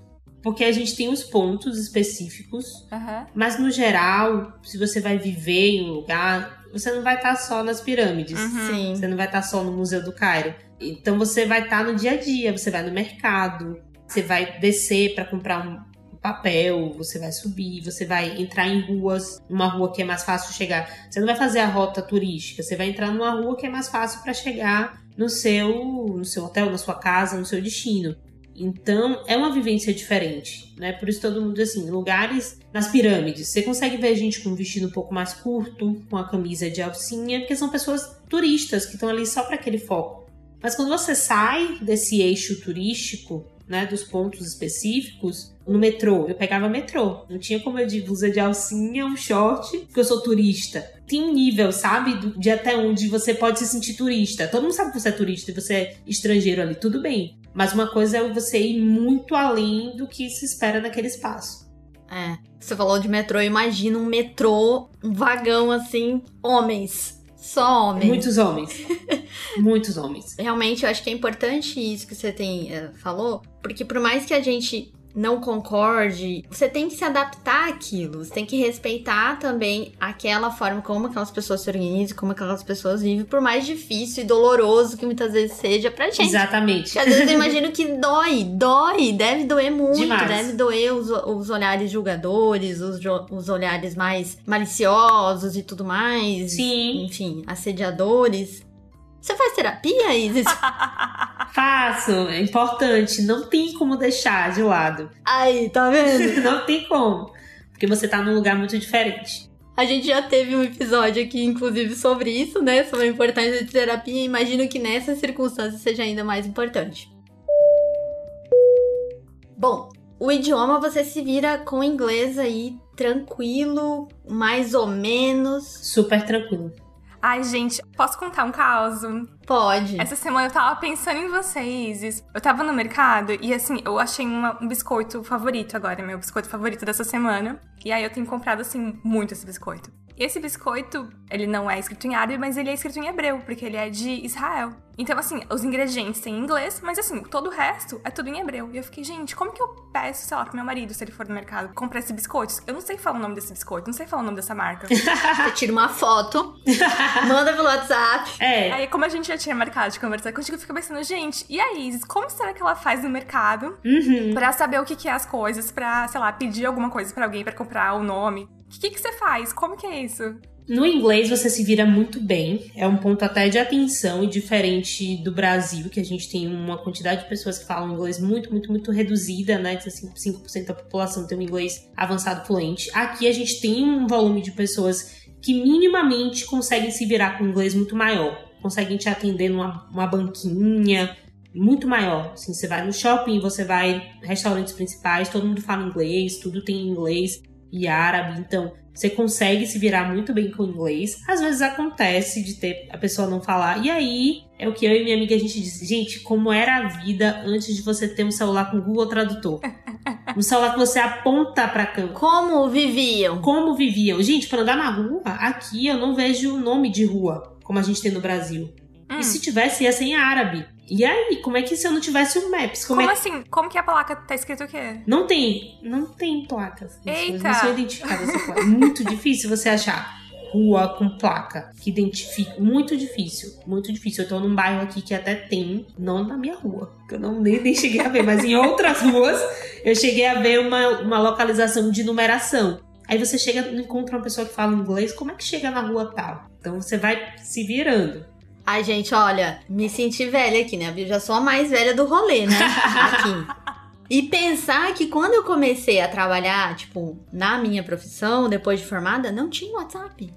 Porque a gente tem os pontos específicos, Aham. mas no geral, se você vai viver em um lugar, você não vai estar só nas pirâmides. Sim. Você não vai estar só no Museu do Cairo. Então você vai estar no dia a dia, você vai no mercado, você vai descer para comprar um papel, você vai subir, você vai entrar em ruas, numa rua que é mais fácil chegar. Você não vai fazer a rota turística, você vai entrar numa rua que é mais fácil para chegar no seu, no seu hotel, na sua casa, no seu destino. Então, é uma vivência diferente, né? Por isso todo mundo assim, lugares nas pirâmides, você consegue ver gente com um vestido um pouco mais curto, com a camisa de alcinha, porque são pessoas turistas que estão ali só para aquele foco. Mas quando você sai desse eixo turístico, né, dos pontos específicos, no metrô, eu pegava metrô. Não tinha como eu de blusa de alcinha, um short, porque eu sou turista. Tem um nível, sabe, de até onde você pode se sentir turista. Todo mundo sabe que você é turista e você é estrangeiro ali, tudo bem. Mas uma coisa é você ir muito além do que se espera naquele espaço. É. Você falou de metrô, eu imagino um metrô, um vagão assim, homens. Só homens. Muitos homens. <laughs> Muitos homens. Realmente, eu acho que é importante isso que você tem eh, falou, porque por mais que a gente não concorde, você tem que se adaptar àquilo, você tem que respeitar também aquela forma como aquelas pessoas se organizam, como aquelas pessoas vivem, por mais difícil e doloroso que muitas vezes seja pra gente. Exatamente. Porque às vezes eu imagino que dói, dói, deve doer muito, Demais. deve doer os, os olhares julgadores, os, os olhares mais maliciosos e tudo mais. Sim. Enfim, assediadores. Você faz terapia, Isis? <laughs> Faço, é importante. Não tem como deixar de lado. Aí, tá vendo? <laughs> Não tem como. Porque você tá num lugar muito diferente. A gente já teve um episódio aqui, inclusive, sobre isso, né? Sobre a importância de terapia. e Imagino que nessas circunstâncias seja ainda mais importante. Bom, o idioma você se vira com inglês aí tranquilo, mais ou menos. Super tranquilo. Ai, gente, posso contar um caos? Pode. Essa semana eu tava pensando em vocês. Eu tava no mercado e assim, eu achei uma- um biscoito favorito agora, meu biscoito favorito dessa semana. E aí eu tenho comprado assim muito esse biscoito. Esse biscoito, ele não é escrito em árabe, mas ele é escrito em hebreu, porque ele é de Israel. Então, assim, os ingredientes têm em inglês, mas assim, todo o resto é tudo em hebreu. E eu fiquei, gente, como que eu peço, sei lá, pro meu marido, se ele for no mercado, comprar esse biscoito? Eu não sei falar o nome desse biscoito, não sei falar o nome dessa marca. <laughs> Você tira uma foto, <laughs> manda pelo WhatsApp. É, Aí, como a gente já tinha marcado de conversar contigo, eu fico pensando, gente, e a Isis, como será que ela faz no mercado uhum. pra saber o que, que é as coisas, pra, sei lá, pedir alguma coisa pra alguém pra comprar o nome? O que, que você faz? Como que é isso? No inglês você se vira muito bem, é um ponto até de atenção e diferente do Brasil, que a gente tem uma quantidade de pessoas que falam inglês muito, muito, muito reduzida, né? 5% da população tem um inglês avançado fluente. Aqui a gente tem um volume de pessoas que minimamente conseguem se virar com inglês muito maior, conseguem te atender numa uma banquinha, muito maior. Assim, você vai no shopping, você vai restaurantes principais, todo mundo fala inglês, tudo tem inglês e árabe, então você consegue se virar muito bem com o inglês. Às vezes acontece de ter a pessoa não falar. E aí é o que eu e minha amiga a gente disse, gente, como era a vida antes de você ter um celular com Google Tradutor. Um celular que você aponta pra câmera. Como viviam? Como viviam? Gente, para andar na rua, aqui eu não vejo nome de rua, como a gente tem no Brasil. Hum. E se tivesse, ia ser em árabe. E aí, como é que se eu não tivesse o Maps? Como, Como é assim? Como que a placa tá escrito o quê? Não tem, não tem placas. Eita! Não são identificadas essa placa. É muito difícil você achar rua com placa que identifique. Muito difícil, muito difícil. Eu tô num bairro aqui que até tem, não na minha rua, que eu não, nem, nem cheguei a ver, mas em outras ruas eu cheguei a ver uma, uma localização de numeração. Aí você chega, encontra uma pessoa que fala inglês, como é que chega na rua tal? Então você vai se virando. Ai, gente, olha, me senti velha aqui, né? Eu já sou a mais velha do rolê, né? Aqui. <laughs> E pensar que quando eu comecei a trabalhar, tipo, na minha profissão, depois de formada, não tinha WhatsApp.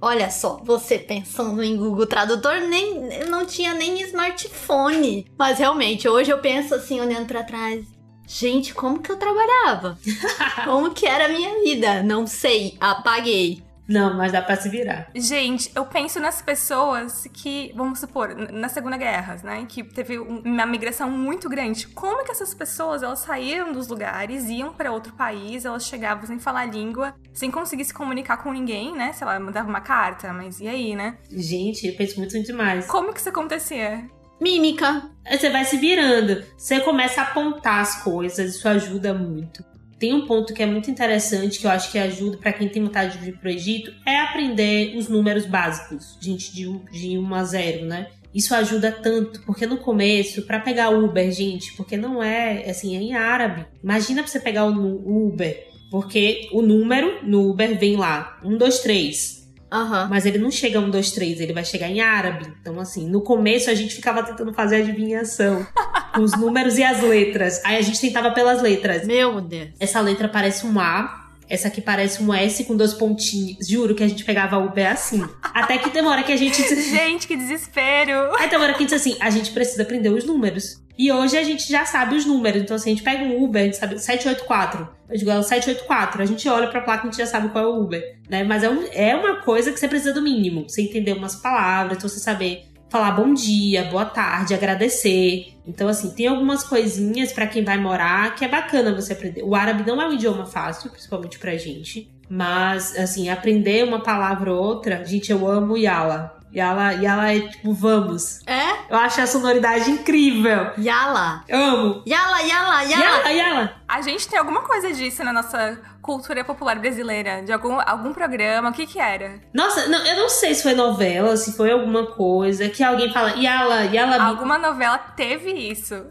Olha só, você pensando em Google Tradutor, nem não tinha nem smartphone. Mas realmente, hoje eu penso assim, olhando pra trás. Gente, como que eu trabalhava? <laughs> Como que era a minha vida? Não sei, apaguei. Não, mas dá pra se virar. Gente, eu penso nas pessoas que, vamos supor, na Segunda Guerra, né? Que teve um- uma migração muito grande. Como que essas pessoas, elas saíam dos lugares, iam pra outro país, elas chegavam sem falar a língua, sem conseguir se comunicar com ninguém, né? Sei lá, mandava uma carta, mas e aí, né? Gente, eu penso muito demais. Como que isso acontecia? Mímica. Você vai se virando. Você começa a apontar as coisas, isso ajuda muito. Tem um ponto que é muito interessante, que eu acho que ajuda pra quem tem vontade de vir pro Egito, é aprender os números básicos, gente, de 1 de um a 0, né? Isso ajuda tanto, porque no começo, pra pegar Uber, gente, porque não é, assim, é em árabe. Imagina pra você pegar o o Uber, porque o número no Uber vem lá, 1, 2, 3. Aham. Mas ele não chega 1, 2, 3, ele vai chegar em árabe. Então, assim, no começo a gente ficava tentando fazer adivinhação <laughs> com os números e as letras. Aí a gente tentava pelas letras. Meu Deus. Essa letra parece um A, essa aqui parece um S com dois pontinhos. Juro que a gente pegava o B assim. Até que demora que a gente. <laughs> Gente, que desespero! Aí hora que a gente assim, a gente precisa aprender os números. E hoje a gente já sabe os números. Então, assim, a gente pega um Uber, a gente sabe 784. Eu digo, é o 784. A gente olha pra placa e a gente já sabe qual é o Uber. Né? Mas é, um- é uma coisa que você precisa do mínimo. Você entender umas palavras, você saber falar bom dia, boa tarde, agradecer. Então, assim, tem algumas coisinhas pra quem vai morar que é bacana você aprender. O árabe não é um idioma fácil, principalmente pra gente. Mas, assim, aprender uma palavra ou outra, gente, eu amo Yala. Yala, Yala é tipo, vamos. É? Eu acho a sonoridade incrível. Yala. Eu amo. Yala, yala, yala. Yala, Yala. A gente tem alguma coisa disso na nossa cultura popular brasileira? De algum, algum programa? O que que era? Nossa, não, eu não sei se foi novela, se foi alguma coisa que alguém fala Yala, Yala. Alguma novela teve isso. <laughs>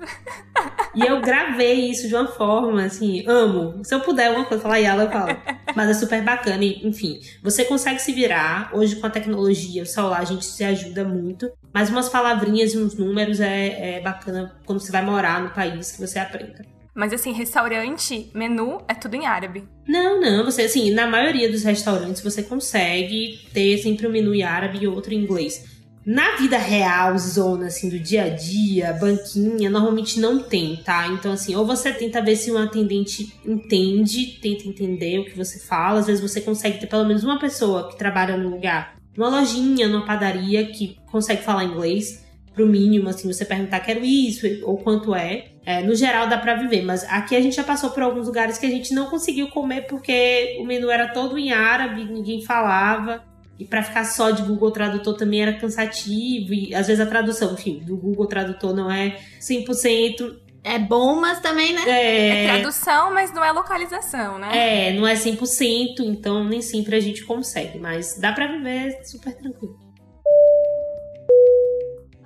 E eu gravei isso de uma forma, assim, amo. Se eu puder alguma coisa falar Yala, eu falo. Mas é super bacana, e, enfim. Você consegue se virar. Hoje, com a tecnologia, o celular, a gente se ajuda muito. Mas umas palavrinhas e uns números é, é bacana quando você vai morar no país que você aprenda. Mas assim, restaurante, menu, é tudo em árabe. Não, não, você assim, na maioria dos restaurantes você consegue ter sempre um menu em árabe e outro em inglês. Na vida real, zona assim do dia a dia, banquinha, normalmente não tem, tá? Então assim, ou você tenta ver se um atendente entende, tenta entender o que você fala, às vezes você consegue ter pelo menos uma pessoa que trabalha no lugar, numa lojinha, numa padaria que consegue falar inglês pro mínimo, assim, você perguntar quero isso ou quanto é. É, no geral dá pra viver, mas aqui a gente já passou por alguns lugares que a gente não conseguiu comer porque o menu era todo em árabe, ninguém falava. E pra ficar só de Google Tradutor também era cansativo. E às vezes a tradução, enfim, do Google Tradutor não é 100%. É bom, mas também, né? É É, tradução, mas não é localização, né? é, não é 100%, então nem sempre a gente consegue. Mas dá pra viver super tranquilo.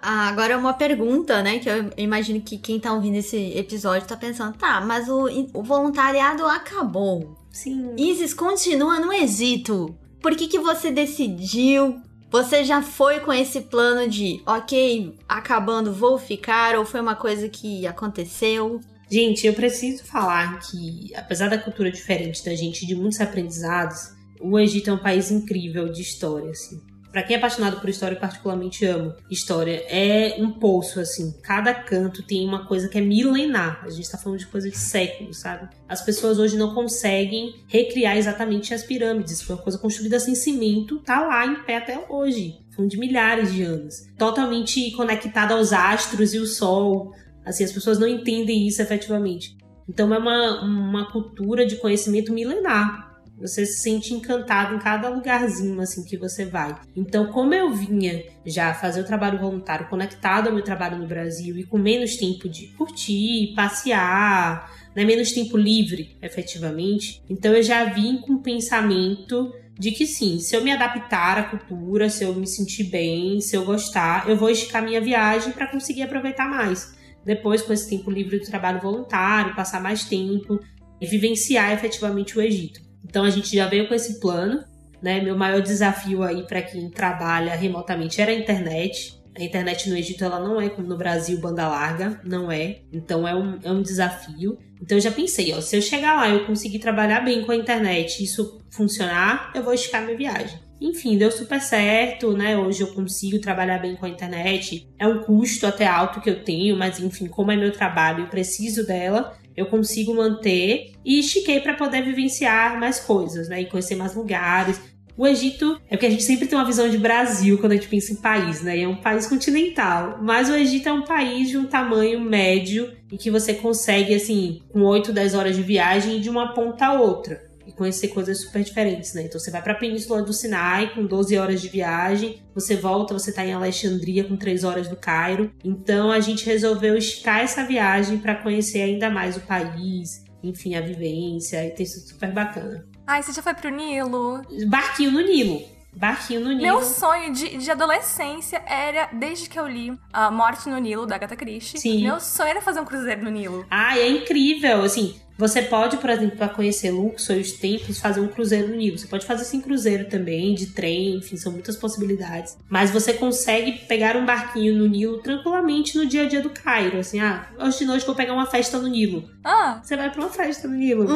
Ah, agora uma pergunta, né? Que eu imagino que quem tá ouvindo esse episódio tá pensando, tá, mas o, o voluntariado acabou. Sim. Isis continua no Egito. Por que, que você decidiu? Você já foi com esse plano de, ok, acabando, vou ficar? Ou foi uma coisa que aconteceu? Gente, eu preciso falar que, apesar da cultura diferente da gente, de muitos aprendizados, o Egito é um país incrível de história, assim. Pra quem é apaixonado por história, eu particularmente amo história. É um poço, assim. Cada canto tem uma coisa que é milenar. A gente tá falando de coisa de séculos, sabe? As pessoas hoje não conseguem recriar exatamente as pirâmides. Foi uma coisa construída sem cimento, tá lá em pé até hoje. São de milhares de anos. Totalmente conectada aos astros e o sol. Assim, as pessoas não entendem isso efetivamente. Então é uma, uma cultura de conhecimento milenar. Você se sente encantado em cada lugarzinho assim que você vai. Então, como eu vinha já fazer o trabalho voluntário conectado ao meu trabalho no Brasil e com menos tempo de curtir, passear, né, menos tempo livre, efetivamente, então eu já vim com o pensamento de que sim, se eu me adaptar à cultura, se eu me sentir bem, se eu gostar, eu vou esticar minha viagem para conseguir aproveitar mais. Depois, com esse tempo livre do trabalho voluntário, passar mais tempo e vivenciar efetivamente o Egito. Então a gente já veio com esse plano, né? Meu maior desafio aí para quem trabalha remotamente era a internet. A internet no Egito ela não é como no Brasil banda larga, não é. Então é um, é um desafio. Então eu já pensei, ó, se eu chegar lá e eu conseguir trabalhar bem com a internet, isso funcionar, eu vou esticar minha viagem. Enfim, deu super certo, né? Hoje eu consigo trabalhar bem com a internet. É um custo até alto que eu tenho, mas enfim, como é meu trabalho, eu preciso dela eu consigo manter e estiquei para poder vivenciar mais coisas, né? E conhecer mais lugares. O Egito é porque a gente sempre tem uma visão de Brasil quando a gente pensa em país, né? E é um país continental. Mas o Egito é um país de um tamanho médio e que você consegue, assim, com 8, 10 horas de viagem, de uma ponta a outra e conhecer coisas super diferentes, né? Então você vai para a Península do Sinai com 12 horas de viagem, você volta, você tá em Alexandria com 3 horas do Cairo. Então a gente resolveu esticar essa viagem para conhecer ainda mais o país, enfim, a vivência, e ter sido super bacana. Ai, você já foi pro Nilo? Barquinho no Nilo. Barquinho no Nilo. Meu sonho de, de adolescência era, desde que eu li A Morte no Nilo, da Agatha Christie, Sim. meu sonho era fazer um cruzeiro no Nilo. Ah, é incrível, assim, você pode, por exemplo, para conhecer Luxor e os templos, fazer um cruzeiro no Nilo. Você pode fazer assim cruzeiro também, de trem, enfim, são muitas possibilidades. Mas você consegue pegar um barquinho no Nilo tranquilamente no dia a dia do Cairo. Assim, ah, hoje de noite vou pegar uma festa no Nilo. Ah, Você vai para uma festa no Nilo.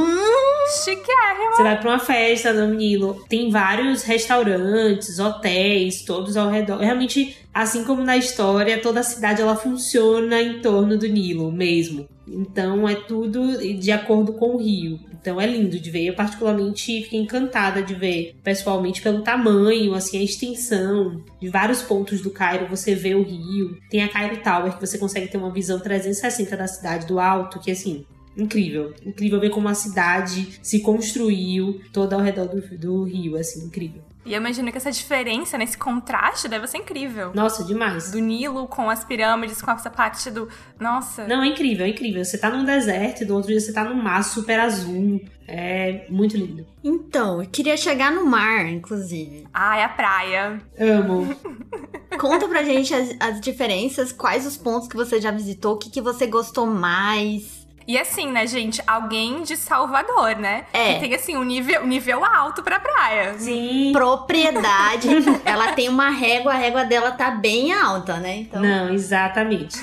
chiquérrimo. Você vai pra uma festa no Nilo. Tem vários restaurantes, hotéis, todos ao redor. Realmente, assim como na história, toda a cidade ela funciona em torno do Nilo mesmo. Então é tudo de acordo com o rio. Então é lindo de ver. Eu particularmente fiquei encantada de ver pessoalmente pelo tamanho, assim, a extensão de vários pontos do Cairo. Você vê o rio. Tem a Cairo Tower que você consegue ter uma visão 360 da cidade do alto, que assim, incrível. Incrível ver como a cidade se construiu toda ao redor do, do rio, assim, incrível. E eu imagino que essa diferença, nesse contraste, deve ser incrível. Nossa, demais. Do Nilo com as pirâmides, com essa parte do. Nossa. Não, é incrível, é incrível. Você tá num deserto e do outro dia você tá num mar super azul. É muito lindo. Então, eu queria chegar no mar, inclusive. Ah, é a praia. Amo. <laughs> Conta pra gente as, as diferenças, quais os pontos que você já visitou, o que, que você gostou mais. E assim, né, gente? Alguém de Salvador, né? É. Que tem, assim, um nível, um nível alto pra praia. Sim. Propriedade, <laughs> ela tem uma régua, a régua dela tá bem alta, né? Então, Não, exatamente.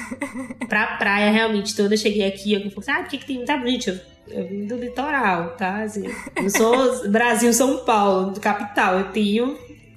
pra praia, realmente, quando eu cheguei aqui, eu falei assim, ah, por que, que tem muita gente? Eu, eu vim do litoral, tá? Assim, eu sou Brasil, São Paulo, capital. Eu tenho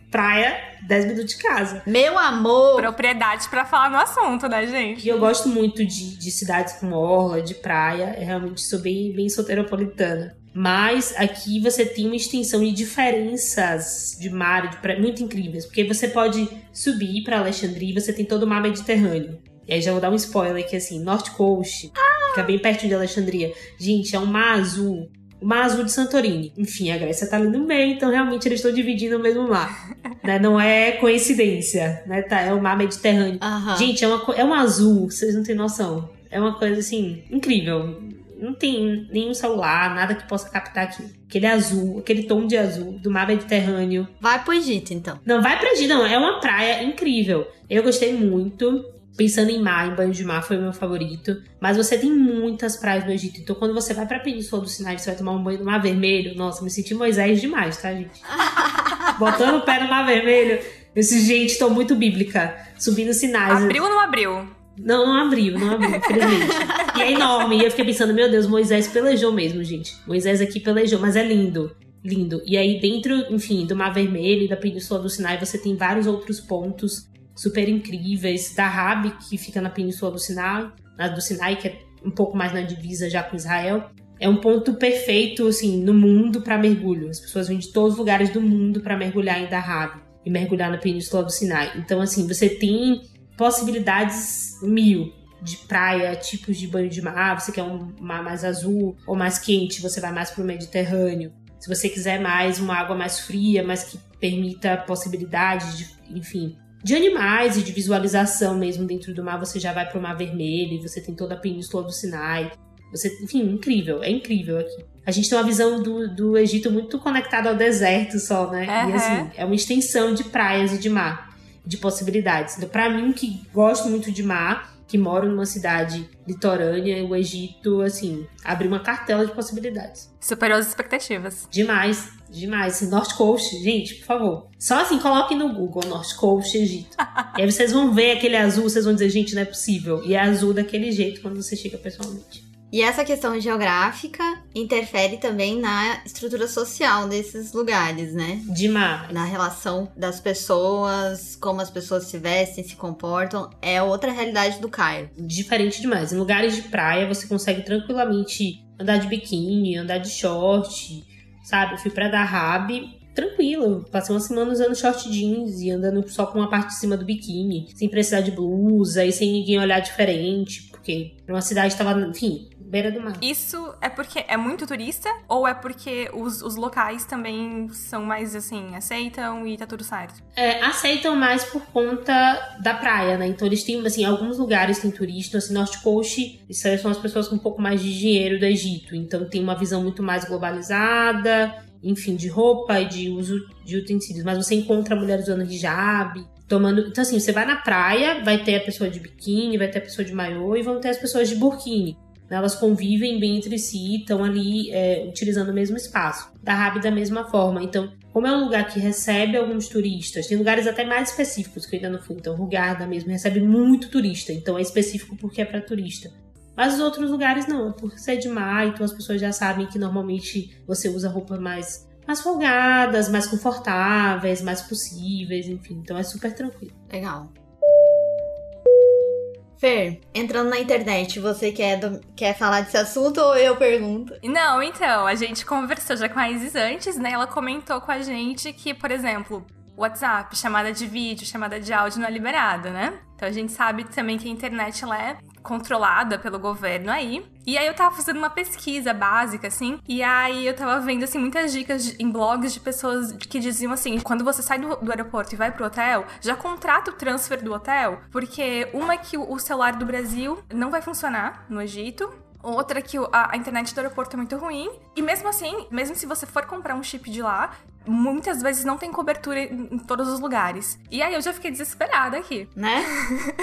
praia 10 minutos de casa. meu amor, Propriedade pra falar no assunto, né, gente? E eu gosto muito de, de cidades com orla, de praia. Eu realmente sou bem, bem soteropolitana. Mas aqui você tem uma extensão de diferenças de mar e de praia muito incríveis. Porque você pode subir para Alexandria e você tem todo o mar Mediterrâneo. E aí já vou dar um spoiler que assim, North Coast, fica bem perto de Alexandria. Gente, é um mar azul. O mar azul de Santorini. Enfim, a Grécia tá ali no meio, então realmente eles estão dividindo o mesmo mar. né? Não é coincidência, né? Tá, é o mar Mediterrâneo. Aham. Gente, é, uma, é um azul, vocês não têm noção. É uma coisa assim, incrível. Não tem nenhum celular, nada que possa captar aqui. Aquele azul, aquele tom de azul do mar Mediterrâneo. vai pro Egito, então. Não, vai pra Egito, não. É uma praia incrível. Eu gostei muito. Pensando em mar, em banho de mar, foi o meu favorito. Mas você tem muitas praias no Egito. Então, quando você vai pra Península do Sinai, você vai tomar um banho no mar vermelho. Nossa, me senti Moisés demais, tá, gente? <laughs> botando o pé no Mar Vermelho. Eu disse, gente, tô muito bíblica. Subindo sinais. Abriu ou não abriu? Não, não abriu, não abriu, infelizmente. e é enorme. E eu fiquei pensando, meu Deus, Moisés pelejou mesmo, gente. Moisés aqui pelejou, mas é lindo. Lindo. E aí, dentro, enfim, do Mar Vermelho e da Península do Sinai, você tem vários outros pontos super incríveis. Da que fica na Península do Sinai, na do Sinai, que é um pouco mais na divisa já com Israel. É um ponto perfeito, assim, no mundo para mergulho. As pessoas vêm de todos os lugares do mundo para mergulhar em Dahab e mergulhar na Península do Sinai. Então, assim, você tem possibilidades mil de praia, tipos de banho de mar. Você quer um mar mais azul ou mais quente, você vai mais para o Mediterrâneo. Se você quiser mais uma água mais fria, mas que permita possibilidades de, enfim, de animais e de visualização mesmo dentro do mar, você já vai para o Mar Vermelho, e você tem toda a Península do Sinai. Você, enfim, incrível, é incrível aqui. A gente tem uma visão do, do Egito muito conectada ao deserto só, né? Uhum. E assim, é uma extensão de praias e de mar, de possibilidades. Então, pra mim, que gosto muito de mar, que moro numa cidade litorânea, o Egito, assim, abre uma cartela de possibilidades. Superou as expectativas. Demais, demais. North Coast, gente, por favor. Só assim, coloquem no Google North Coast Egito. e aí vocês vão ver aquele azul, vocês vão dizer, gente, não é possível. E é azul daquele jeito quando você chega pessoalmente. E essa questão geográfica interfere também na estrutura social desses lugares, né? Demais. Na relação das pessoas, como as pessoas se vestem, se comportam. É outra realidade do Cairo. Diferente demais. Em lugares de praia, você consegue tranquilamente andar de biquíni, andar de short, sabe? Eu fui pra Dahab tranquilo. Passei uma semana usando short jeans e andando só com uma parte de cima do biquíni, sem precisar de blusa e sem ninguém olhar diferente, porque uma cidade estava, enfim, beira do mar. Isso é porque é muito turista ou é porque os, os locais também são mais assim, aceitam e tá tudo certo? É, aceitam mais por conta da praia, né? Então eles têm, assim, alguns lugares tem turista, assim, North Coast, são as pessoas com um pouco mais de dinheiro do Egito, então tem uma visão muito mais globalizada, enfim, de roupa e de uso de utensílios, mas você encontra mulheres usando hijab, tomando. Então, assim, você vai na praia, vai ter a pessoa de biquíni, vai ter a pessoa de maiô e vão ter as pessoas de burkini. Elas convivem bem entre si, estão ali é, utilizando o mesmo espaço. Da Rabi da mesma forma. Então, como é um lugar que recebe alguns turistas, tem lugares até mais específicos que eu ainda não fui. Então, Rugarda mesmo recebe muito turista. Então, é específico porque é para turista. Mas os outros lugares não, por ser de mar, então as pessoas já sabem que normalmente você usa roupa mais, mais folgadas, mais confortáveis, mais possíveis, enfim. Então é super tranquilo. Legal. Fer, entrando na internet, você quer, do... quer falar desse assunto ou eu pergunto? Não, então, a gente conversou já com a Isis antes, né? Ela comentou com a gente que, por exemplo, WhatsApp, chamada de vídeo, chamada de áudio não é liberada, né? Então a gente sabe também que a internet ela é controlada pelo governo aí. E aí eu tava fazendo uma pesquisa básica, assim, e aí eu tava vendo, assim, muitas dicas de, em blogs de pessoas que diziam assim, quando você sai do, do, aeroporto e vai pro hotel, já contrata o transfer do hotel, porque uma é que o, o celular do Brasil não vai funcionar no Egito, Outra que a, a, internet do aeroporto é muito ruim. E mesmo assim, mesmo se você for comprar um chip de lá, muitas vezes não tem cobertura em, todos os lugares. E aí eu já fiquei desesperada aqui. Né?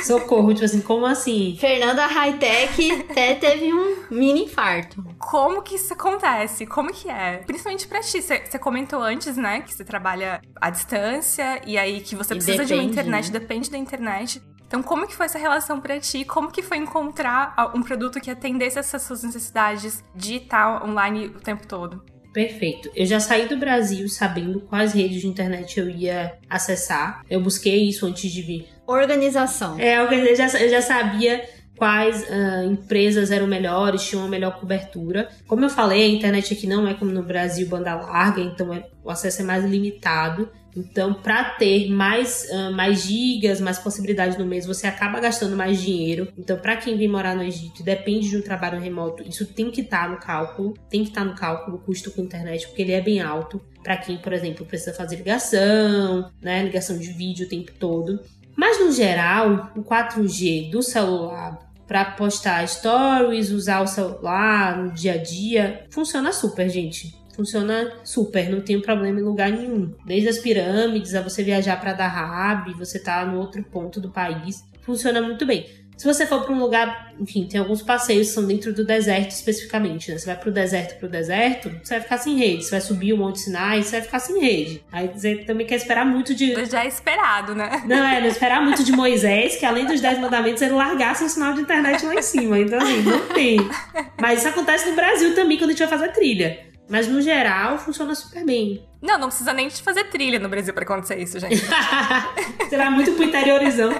Socorro, tipo assim, como assim? Fernanda Hightech até teve um mini infarto. Como que isso acontece? Como que é? Principalmente pra ti. Você comentou antes, né, que você trabalha à distância e aí que você E precisa de uma depende, internet, né? depende da internet. Então, como que foi essa relação pra ti? Como que foi encontrar um produto que atendesse essas suas necessidades de estar online o tempo todo? Perfeito. Eu já saí do Brasil sabendo quais redes de internet eu ia acessar. Eu busquei isso antes de vir. Organização. É, eu já, eu já sabia quais ah, empresas eram melhores, tinham uma melhor cobertura. Como eu falei, a internet aqui não é como no Brasil, banda larga, então é- o acesso é mais limitado. Então, para ter mais, ah, mais gigas, mais possibilidades no mês, você acaba gastando mais dinheiro. Então, para quem vem morar no Egito, depende de um trabalho remoto, isso tem que estar no cálculo, tem que estar no cálculo o custo com internet, porque ele é bem alto. Para quem, por exemplo, precisa fazer ligação, né, ligação de vídeo o tempo todo. Mas no geral, o 4G do celular para postar stories, usar o celular no dia a dia, funciona super, gente. Funciona super, não tem problema em lugar nenhum. Desde as pirâmides a você viajar para Dahab, você tá no outro ponto do país, funciona muito bem. Se você for para um lugar, enfim, tem alguns passeios que são dentro do deserto especificamente, né? Você vai pro deserto, pro deserto, você vai ficar sem rede. Você vai subir o Monte Sinai, você vai ficar sem rede. Aí você também quer esperar muito de. Já é esperado, né? Não, é, não esperar muito de Moisés, que além dos dez mandamentos, ele largasse um sinal de internet lá em cima. Então, assim, não tem. Mas isso acontece no Brasil também quando a gente vai fazer trilha. Mas no geral funciona super bem. Não, não precisa nem de fazer trilha no Brasil pra acontecer isso, gente. <laughs> Vai muito pro interiorizão.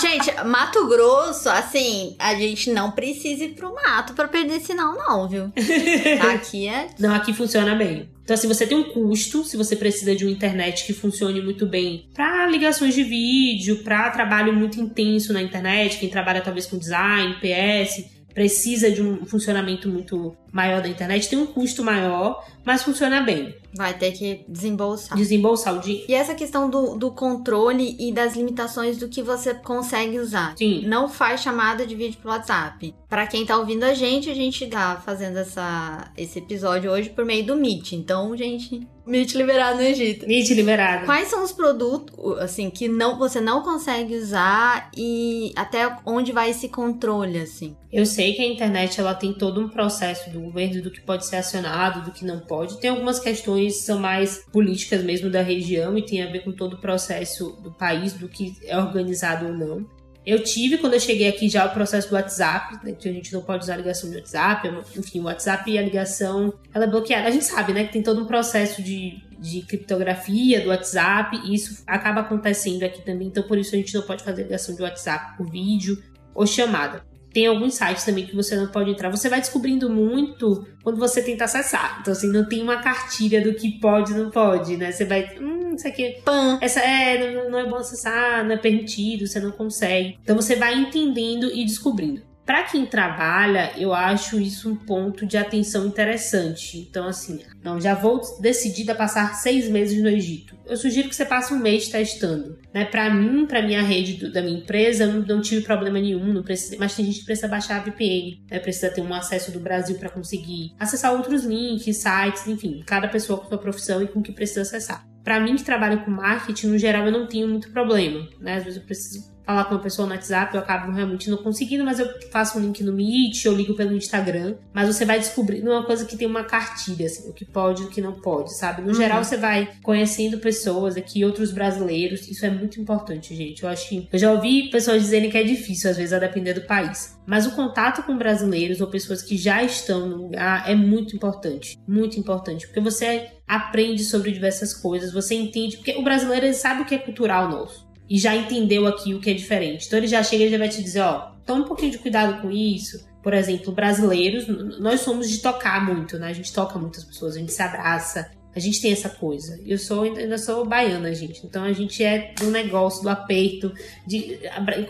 Gente, Mato Grosso, assim, a gente não precisa ir pro mato pra perder sinal, não, viu? <laughs> Aqui é. Não, aqui funciona bem. Então, assim, você tem um custo, se você precisa de uma internet que funcione muito bem para ligações de vídeo, para trabalho muito intenso na internet, quem trabalha talvez com design, PS, precisa de um funcionamento muito maior da internet, tem um custo maior, mas funciona bem. Vai ter que desembolsar. Desembolsar o dinheiro. E essa questão do, do controle e das limitações do que você consegue usar. Sim. Não faz chamada de vídeo pelo WhatsApp. Para quem tá ouvindo a gente, a gente tá fazendo essa, esse episódio hoje por meio do Meet. Então, gente, Meet liberado no Egito. Meet liberado. Quais são os produtos, assim, que não você não consegue usar e até onde vai esse controle, assim? Eu sei que a internet ela tem todo um processo do governo do que pode ser acionado, do que não pode. Tem algumas questões que são mais políticas mesmo da região e tem a ver com todo o processo do país, do que é organizado ou não. Eu tive, quando eu cheguei aqui, já o processo do WhatsApp, né, que a gente não pode usar a ligação de WhatsApp, enfim, o WhatsApp e a ligação, ela é bloqueada. A gente sabe, né, que tem todo um processo de, de criptografia do WhatsApp, e isso acaba acontecendo aqui também, então por isso a gente não pode fazer ligação de WhatsApp por vídeo ou chamada tem alguns sites também que você não pode entrar. Você vai descobrindo muito quando você tenta acessar. Então, assim, não tem uma cartilha do que pode e não pode, né? Você vai. Hum, isso aqui. Pã. Essa é, não, não é bom acessar, não é permitido, você não consegue. Então você vai entendendo e descobrindo. Para quem trabalha, eu acho isso um ponto de atenção interessante. Então, assim, não, já vou decidida a passar seis meses no Egito. Eu sugiro que você passe um mês testando. Né? Para mim, para minha rede do, da minha empresa, eu não, não, tive problema nenhum, não precisa, mas tem gente que precisa baixar a VPN, né? precisa ter um acesso do Brasil para conseguir acessar outros links, sites, enfim, cada pessoa com sua profissão e com o que precisa acessar. Para mim que trabalho com marketing, no geral eu não tenho muito problema, né? Às vezes eu preciso falar com uma pessoa no WhatsApp, eu acabo realmente não conseguindo, mas eu faço um link no Meet, eu ligo pelo Instagram. Mas você vai descobrindo uma coisa que tem uma cartilha, assim, o que pode e o que não pode, sabe? No uhum. geral, você vai conhecendo pessoas aqui, outros brasileiros. Isso é muito importante, gente. Eu acho que. Eu já ouvi pessoas dizerem que é difícil, às vezes, a depender do país. Mas o contato com brasileiros ou pessoas que já estão no lugar é muito importante. Muito importante. Porque você aprende sobre diversas coisas, você entende. Porque o brasileiro sabe o que é cultural nosso e já entendeu aqui o que é diferente. Então ele já chega e já vai te dizer, ó, toma um pouquinho de cuidado com isso. Por exemplo, brasileiros, nós somos de tocar muito, né? A gente toca muitas pessoas, a gente se abraça, a gente tem essa coisa. Eu sou ainda sou baiana, gente. Então a gente é do negócio, do aperto, de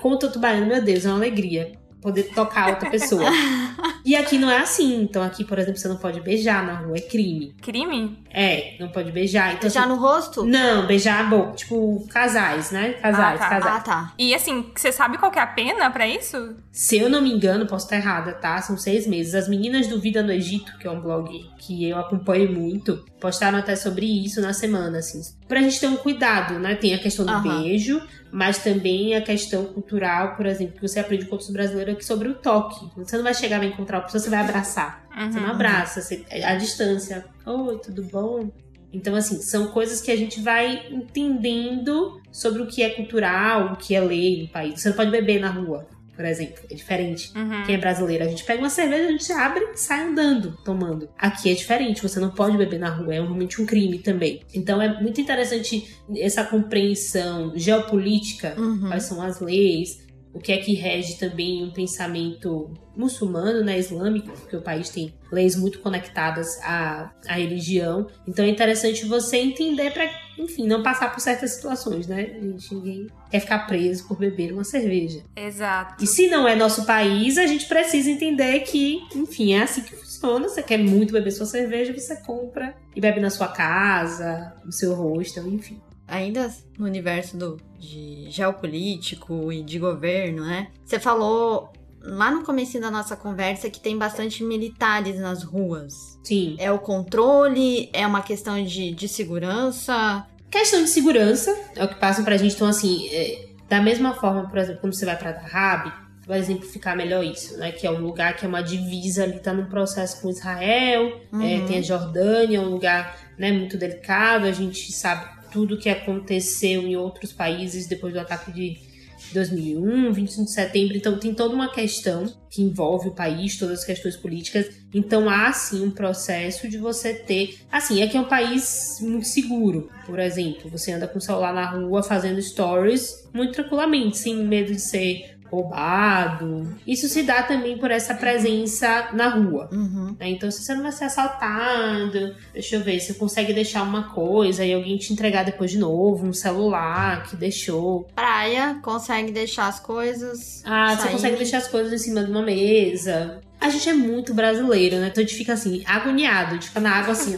como tanto baiano, meu Deus, é uma alegria poder tocar outra pessoa. <laughs> e aqui não é assim. Então aqui, por exemplo, você não pode beijar na rua, é crime. Crime? É, não pode beijar. Então, beijar assim, no rosto? Não, beijar a boca. Tipo, casais, né? Casais, ah, tá. casais. Ah, tá. E assim, você sabe qual é a pena para isso? Se eu não me engano, posso estar errada, tá? São seis meses. As Meninas do Vida no Egito, que é um blog que eu acompanho muito, postaram até sobre isso na semana, assim. Pra gente ter um cuidado, né? Tem a questão do uhum. beijo, mas também a questão cultural, por exemplo, que você aprende com outros brasileiros aqui sobre o toque. Você não vai chegar a encontrar uma pessoa, você vai abraçar. Uhum. Você não abraça, você, a distância. Oi, tudo bom? Então, assim, são coisas que a gente vai entendendo sobre o que é cultural, o que é lei no país. Você não pode beber na rua por exemplo. É diferente. Uhum. Quem é brasileiro, a gente pega uma cerveja, a gente abre e sai andando, tomando. Aqui é diferente, você não pode beber na rua, é realmente um crime também. Então é muito interessante essa compreensão geopolítica, uhum. quais são as leis, o que é que rege também um pensamento muçulmano, né, islâmico, porque o país tem leis muito conectadas à, à religião. Então é interessante você entender para, enfim, não passar por certas situações, né? A gente ninguém quer ficar preso por beber uma cerveja. Exato. E se não é nosso país, a gente precisa entender que, enfim, é assim que funciona. Você quer muito beber sua cerveja, você compra e bebe na sua casa, no seu rosto, enfim ainda no universo do, de geopolítico e de governo, né? Você falou lá no começo da nossa conversa que tem bastante militares nas ruas. Sim. É o controle, é uma questão de, de segurança. Questão de segurança é o que passam pra gente. Então, assim, é, da mesma forma, por exemplo, quando você vai pra Dahab, vai exemplificar melhor isso, né? Que é um lugar que é uma divisa ali, tá num processo com Israel, Uhum. é, tem a Jordânia, é um lugar né, muito delicado, a gente sabe tudo que aconteceu em outros países depois do ataque de 2001, 25 de setembro, então tem toda uma questão que envolve o país, todas as questões políticas. Então há sim um processo de você ter, assim, é que é um país muito seguro. Por exemplo, você anda com o celular na rua fazendo stories muito tranquilamente, sem medo de ser roubado. Isso se dá também por essa presença na rua. Uhum. né? Então, se você não vai ser assaltado, deixa eu ver, você consegue deixar uma coisa e alguém te entregar depois de novo, um celular que deixou. Praia, consegue deixar as coisas. Ah, você sair. consegue deixar as coisas em cima de uma mesa. A gente é muito brasileiro, né? Então a gente fica assim, agoniado, a gente fica na água assim.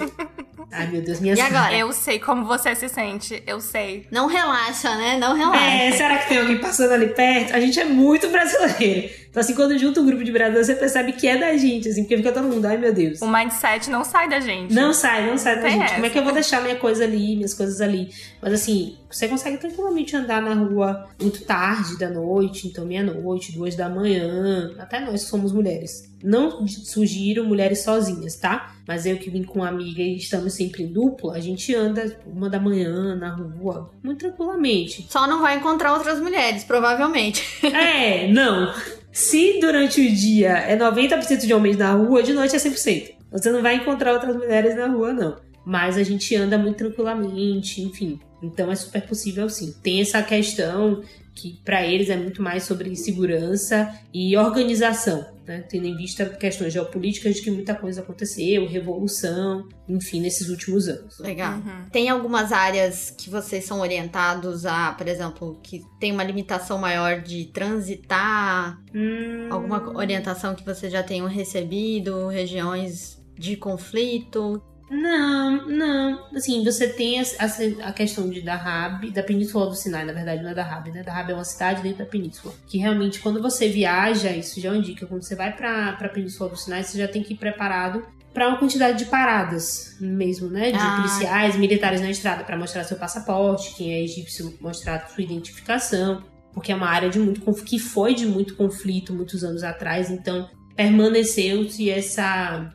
Ai, meu Deus, minha E agora? Eu sei como você se sente, eu sei. Não relaxa, né? Não relaxa. É, será que tem alguém passando ali perto? A gente é muito brasileiro. Então, assim, quando junta um grupo de brasileiros, você percebe que é da gente, assim, porque fica todo mundo, ai meu Deus. O mindset não sai da gente. Não sai, não sai da Tem gente. essa. Como é que eu vou deixar minha coisa ali, minhas coisas ali? Mas assim, você consegue tranquilamente andar na rua muito tarde da noite, então meia-noite, duas da manhã. Até nós que somos mulheres. Não sugiro mulheres sozinhas, tá? Mas eu que vim com uma amiga e estamos sempre em dupla, a gente anda tipo, uma da manhã na rua, muito tranquilamente. Só não vai encontrar outras mulheres, provavelmente. É, não. Se durante o dia é 90% de homens na rua, de noite é 100%. Você não vai encontrar outras mulheres na rua, não. Mas a gente anda muito tranquilamente, enfim. Então é super possível sim. Tem essa questão que para eles é muito mais sobre segurança e organização, né? Tendo em vista questões geopolíticas de que muita coisa aconteceu, revolução, enfim, nesses últimos anos. Legal. Uhum. Tem algumas áreas que vocês são orientados a, por exemplo, que tem uma limitação maior de transitar? Hum, Alguma orientação que vocês já tenham recebido? Regiões de conflito? Não, não. Assim, você tem a, a- a questão de Dahab, da Península do Sinai, na verdade, não é Dahab, né? Dahab é uma cidade dentro da península. Que realmente, quando você viaja, isso já é uma dica, quando você vai pra, pra Península do Sinai, você já tem que ir preparado para uma quantidade de paradas mesmo, né? De Ah. policiais, militares na estrada para mostrar seu passaporte, quem é egípcio mostrar sua identificação, porque é uma área de muito que foi de muito conflito muitos anos atrás, então permaneceu-se essa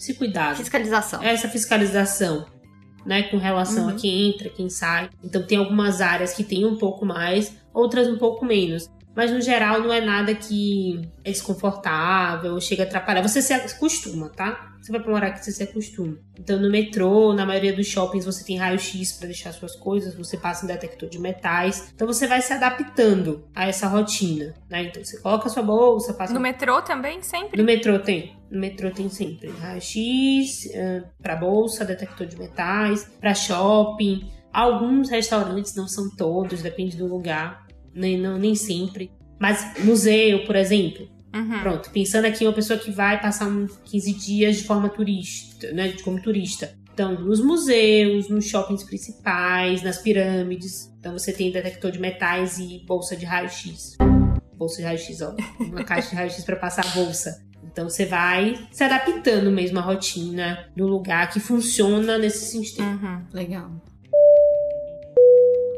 esse cuidado Fiscalização. essa fiscalização, né, com relação a quem entra, quem sai. Então tem algumas áreas que tem um pouco mais, outras um pouco menos. Mas no geral não é nada que é desconfortável chega a atrapalhar. Você se acostuma, tá? Você vai pra morar aqui, você se acostuma. Então no metrô, na maioria dos shoppings, você tem raio-x para deixar suas coisas, você passa em detector de metais. Então você vai se adaptando a essa rotina, né? Então você coloca a sua bolsa, passa No metrô também, sempre? no metrô tem. No metrô tem sempre raio-x, eh, pra bolsa, detector de metais, pra shopping. Alguns restaurantes, não são todos, depende do lugar, nem, não, nem sempre. Mas museu, por exemplo. Uhum. Pronto, pensando aqui uma pessoa que vai passar uns 15 dias de forma turista, né, como turista. Então, nos museus, nos shoppings principais, nas pirâmides. Então, você tem detector de metais e bolsa de raio-x. Bolsa de raio-x, ó. Uma caixa de raio-x para passar a bolsa. Então, você vai se adaptando mesmo à rotina do lugar que funciona nesse sentido. Uhum. Legal.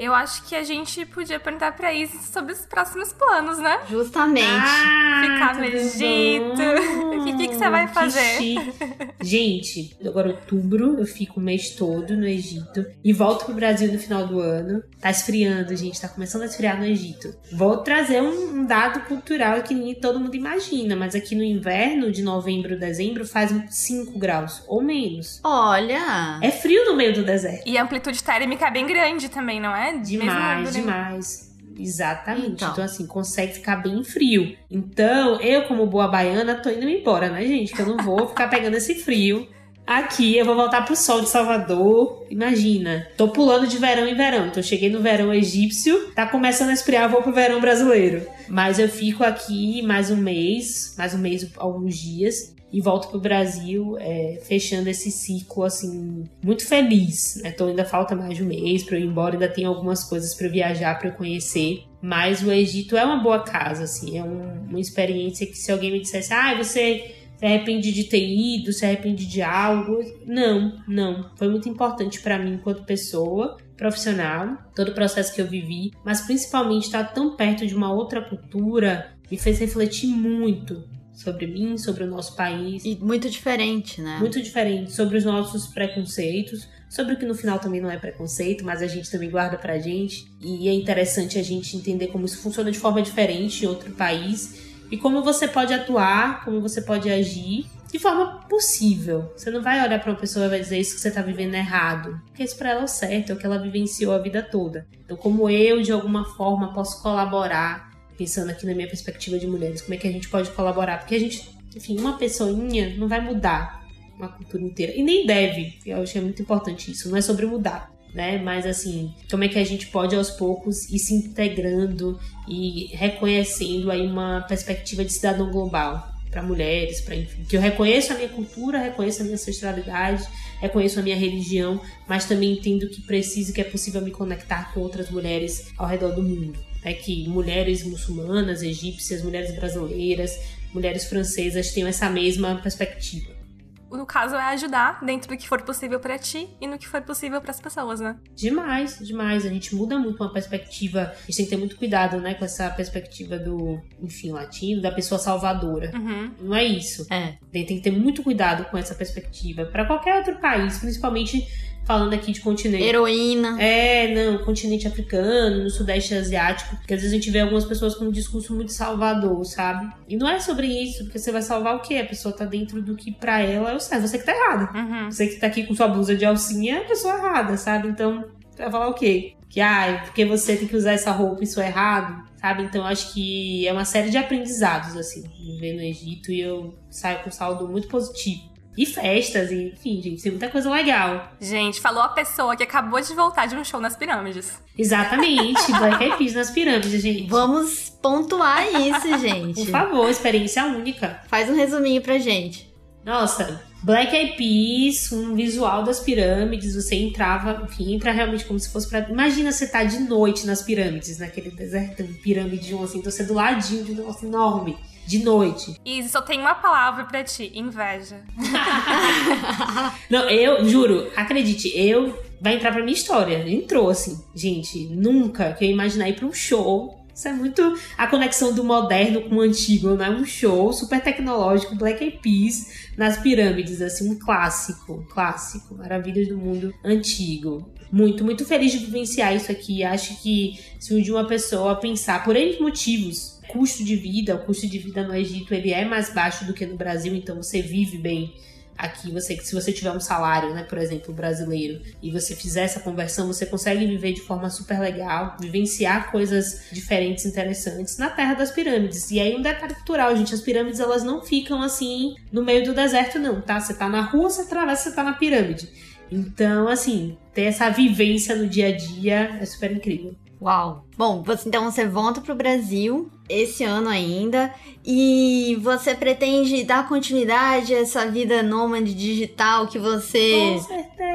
Eu acho que a gente podia perguntar pra Isis sobre os próximos planos, né? Justamente. Ah, Ficar no Egito. <laughs> O que- que que você vai fazer? Gente, agora outubro eu fico o mês todo no Egito e volto pro Brasil no final do ano. Tá esfriando, gente, tá começando a esfriar no Egito. Vou trazer um, um dado cultural que nem todo mundo imagina, mas aqui no inverno, de novembro, dezembro, faz 5 graus ou menos. Olha. É frio no meio do deserto. E a amplitude térmica é bem grande também, não é? Demais, Mesmo- demais. Exatamente. Então. Então. assim, consegue ficar bem frio. Então, eu, como boa baiana, tô indo embora, né, gente? Que eu não vou ficar pegando esse frio. Aqui, eu vou voltar pro sol de Salvador. Imagina. Tô pulando de verão em verão. Então, cheguei no verão egípcio, tá começando a esfriar, vou pro verão brasileiro. Mas eu fico aqui mais um mês, mais um mês, alguns dias. E volto pro Brasil, é, fechando esse ciclo, assim, muito feliz. Né? Então ainda falta mais de um mês pra eu ir embora, ainda tem algumas coisas eu viajar, eu conhecer. Mas o Egito é uma boa casa, assim, é um- uma experiência que se alguém me dissesse, ah, você se arrepende de ter ido, se arrepende de algo. Não, não. Foi muito importante pra mim enquanto pessoa, profissional, todo o processo que eu vivi, mas principalmente estar tão perto de uma outra cultura me fez refletir muito sobre mim, sobre o nosso país. E muito diferente, né? Muito diferente sobre os nossos preconceitos, sobre o que no final também não é preconceito, mas a gente também guarda pra gente. E é interessante a gente entender como isso funciona de forma diferente em outro país e como você pode atuar, como você pode agir de forma possível. Você não vai olhar para uma pessoa e vai dizer isso que você tá vivendo errado, porque isso para ela é o certo, é o que ela vivenciou a vida toda. Então, como eu de alguma forma posso colaborar, pensando aqui na minha perspectiva de mulheres, como é que a gente pode colaborar? Porque a gente, enfim, uma pessoinha não vai mudar uma cultura inteira e nem deve. Eu acho que é muito importante isso, não é sobre mudar né? Mas assim, como é que a gente pode aos poucos ir se integrando e reconhecendo aí uma perspectiva de cidadão global para mulheres, para enfim, que eu reconheço a minha cultura, reconheço a minha ancestralidade, reconheço a minha religião, mas também entendo que preciso que é possível me conectar com outras mulheres ao redor do mundo. É que mulheres muçulmanas, egípcias, mulheres brasileiras, mulheres francesas tenham essa mesma perspectiva no caso, é ajudar dentro do que for possível para ti e no que for possível para as pessoas, né? Demais, demais. A gente muda muito uma perspectiva. A gente tem que ter muito cuidado, né, com essa perspectiva do, enfim, latino, da pessoa salvadora. Uhum. Não é isso. É. Tem que ter muito cuidado com essa perspectiva. para qualquer outro país, principalmente falando aqui de continente. Heroína. É, não, continente africano, no sudeste asiático, porque às vezes a gente vê algumas pessoas com um discurso muito salvador, sabe? E não é sobre isso, porque você vai salvar o quê? A pessoa tá dentro do que para ela é o certo. Você que tá errada. Uhum. Você que tá aqui com sua blusa de alcinha é a pessoa errada, sabe? Então, vai falar o quê? Que, ai, porque você tem que usar essa roupa, isso é errado, sabe? Então, acho que é uma série de aprendizados, assim, viver no Egito e eu saio com um saldo muito positivo. E festas, e, enfim, gente, tem muita coisa legal. Gente, falou a pessoa que acabou de voltar de um show nas pirâmides. Exatamente, <laughs> Black Eyed Peas nas pirâmides, gente. Vamos pontuar isso, <laughs> gente. Por favor, experiência única. Faz um resuminho pra gente. Nossa, Black Eyed Peas, um visual das pirâmides, você entrava, enfim, entra realmente como se fosse pra... Imagina você tá de noite nas pirâmides, naquele deserto, pirâmide, assim, então você é do ladinho de um negócio enorme de noite. Izzy, só tem uma palavra para ti: inveja. <laughs> Não, eu juro, acredite, eu vai entrar pra minha história. Entrou assim, gente, nunca que eu imaginei ir pra um show. Isso é muito a conexão do moderno com o antigo, né? Um show super tecnológico, Black Eyed Peas nas pirâmides, assim, um clássico, um clássico, maravilhas do mundo antigo. Muito, muito feliz de vivenciar isso aqui. Acho que se um dia uma pessoa pensar por N motivos custo de vida, o custo de vida no Egito ele é mais baixo do que no Brasil, então você vive bem aqui. Você, se você tiver um salário, né, por exemplo, brasileiro, e você fizer essa conversão, você consegue viver de forma super legal, vivenciar coisas diferentes, interessantes na Terra das Pirâmides. E aí um detalhe cultural, gente, as pirâmides elas não ficam assim no meio do deserto não, tá? Você tá na rua, você atravessa, você tá na pirâmide. Então, assim, ter essa vivência no dia a dia é super incrível. Uau! Bom, você, então você volta pro Brasil esse ano ainda e você pretende dar continuidade a essa vida nômade digital que você,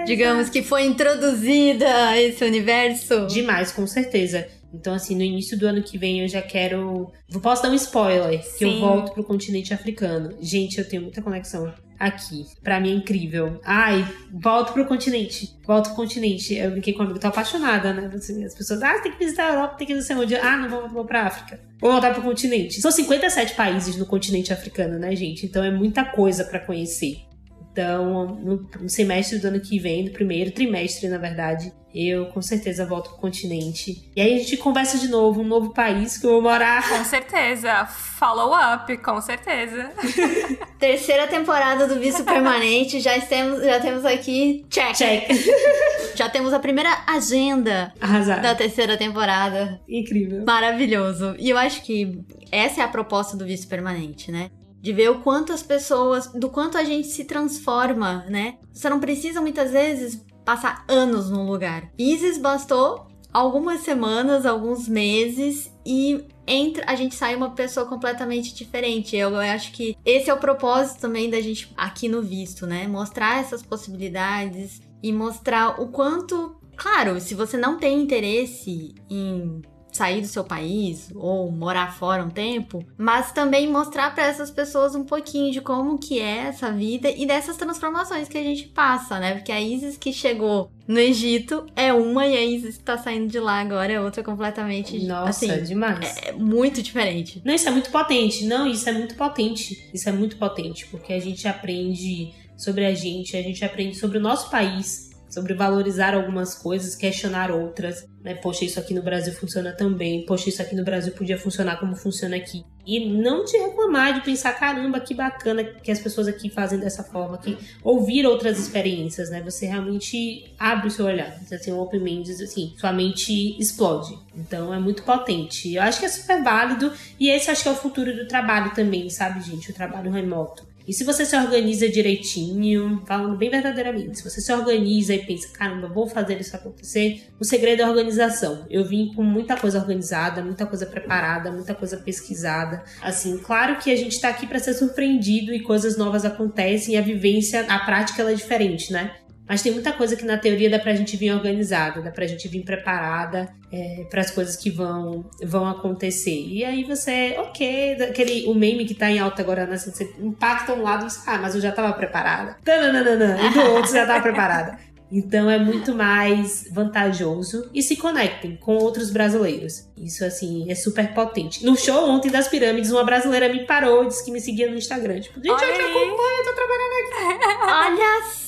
digamos que foi introduzida a esse universo? Demais, com certeza. Então, assim, no início do ano que vem eu já quero. Posso dar um spoiler? Que eu volto pro continente africano. Gente, eu tenho muita conexão aqui. Pra mim é incrível. Ai, volto pro continente. Volto pro continente. Eu brinquei com um amigo, tô apaixonada, né? As pessoas, ah, tem que visitar a Europa, tem que no sei onde. Ah, não vou, vou pra África. Vou voltar pro continente. São 57 países no continente africano, né, gente? Então é muita coisa para conhecer. Então, no, no, semestre do ano que vem, no primeiro trimestre, na verdade, eu com certeza volto pro continente. E aí a gente conversa de novo, um novo país que eu vou morar. Com certeza. Follow up, com certeza. <laughs> Terceira temporada do Visto Permanente, já temos, já temos aqui check. Check. <laughs> já temos a primeira agenda Arrasado. da terceira temporada. Incrível. Maravilhoso. E eu acho que essa é a proposta do Visto Permanente, né? de ver o quanto as pessoas, do quanto a gente se transforma, né? Você não precisa muitas vezes passar anos num lugar. Isis bastou algumas semanas, alguns meses e entra, a gente sai uma pessoa completamente diferente. Eu, eu acho que esse é o propósito também da gente aqui no visto, né? Mostrar essas possibilidades e mostrar o quanto, claro, se você não tem interesse em sair do seu país ou morar fora um tempo, mas também mostrar para essas pessoas um pouquinho de como que é essa vida e dessas transformações que a gente passa, né? Porque a Isis que chegou no Egito é uma e a Isis que tá saindo de lá agora é outra completamente Nossa, assim, demais. é muito diferente. Não, isso é muito potente. Não, isso é muito potente. Isso é muito potente, porque a gente aprende sobre a gente, a gente aprende sobre o nosso país, sobre valorizar algumas coisas, questionar outras, né? Poxa, isso aqui no Brasil funciona também. Poxa, isso aqui no Brasil podia funcionar como funciona aqui. E não de reclamar, de pensar, caramba, que bacana que as pessoas aqui fazem dessa forma, que ouvir outras experiências, né? Você realmente abre o seu olhar. Você tem um open mind, assim, sua mente explode. Então é muito potente. Eu acho que é super válido e esse acho que é o futuro do trabalho também, sabe, gente? O trabalho remoto. E se você se organiza direitinho, falando bem verdadeiramente, se você se organiza e pensa, caramba, vou fazer isso acontecer, o segredo é a organização. Eu vim com muita coisa organizada, muita coisa preparada, muita coisa pesquisada. Assim, claro que a gente tá aqui para ser surpreendido e coisas novas acontecem e a vivência, a prática ela é diferente, né? Mas tem muita coisa que na teoria dá pra gente vir organizada, dá pra gente vir preparada é, para as coisas que vão, vão acontecer. E aí você, ok, aquele, o meme que tá em alta agora, né, você impacta um lado e você, ah, mas eu já tava preparada. Tananana, e do outro você já tava preparada. Então é muito mais vantajoso e se conectem com outros brasileiros. Isso assim é super potente. No show ontem das pirâmides, uma brasileira me parou e disse que me seguia no Instagram. Tipo, gente, Olha eu te acompanho, eu tô trabalhando aqui. <laughs> Olha só!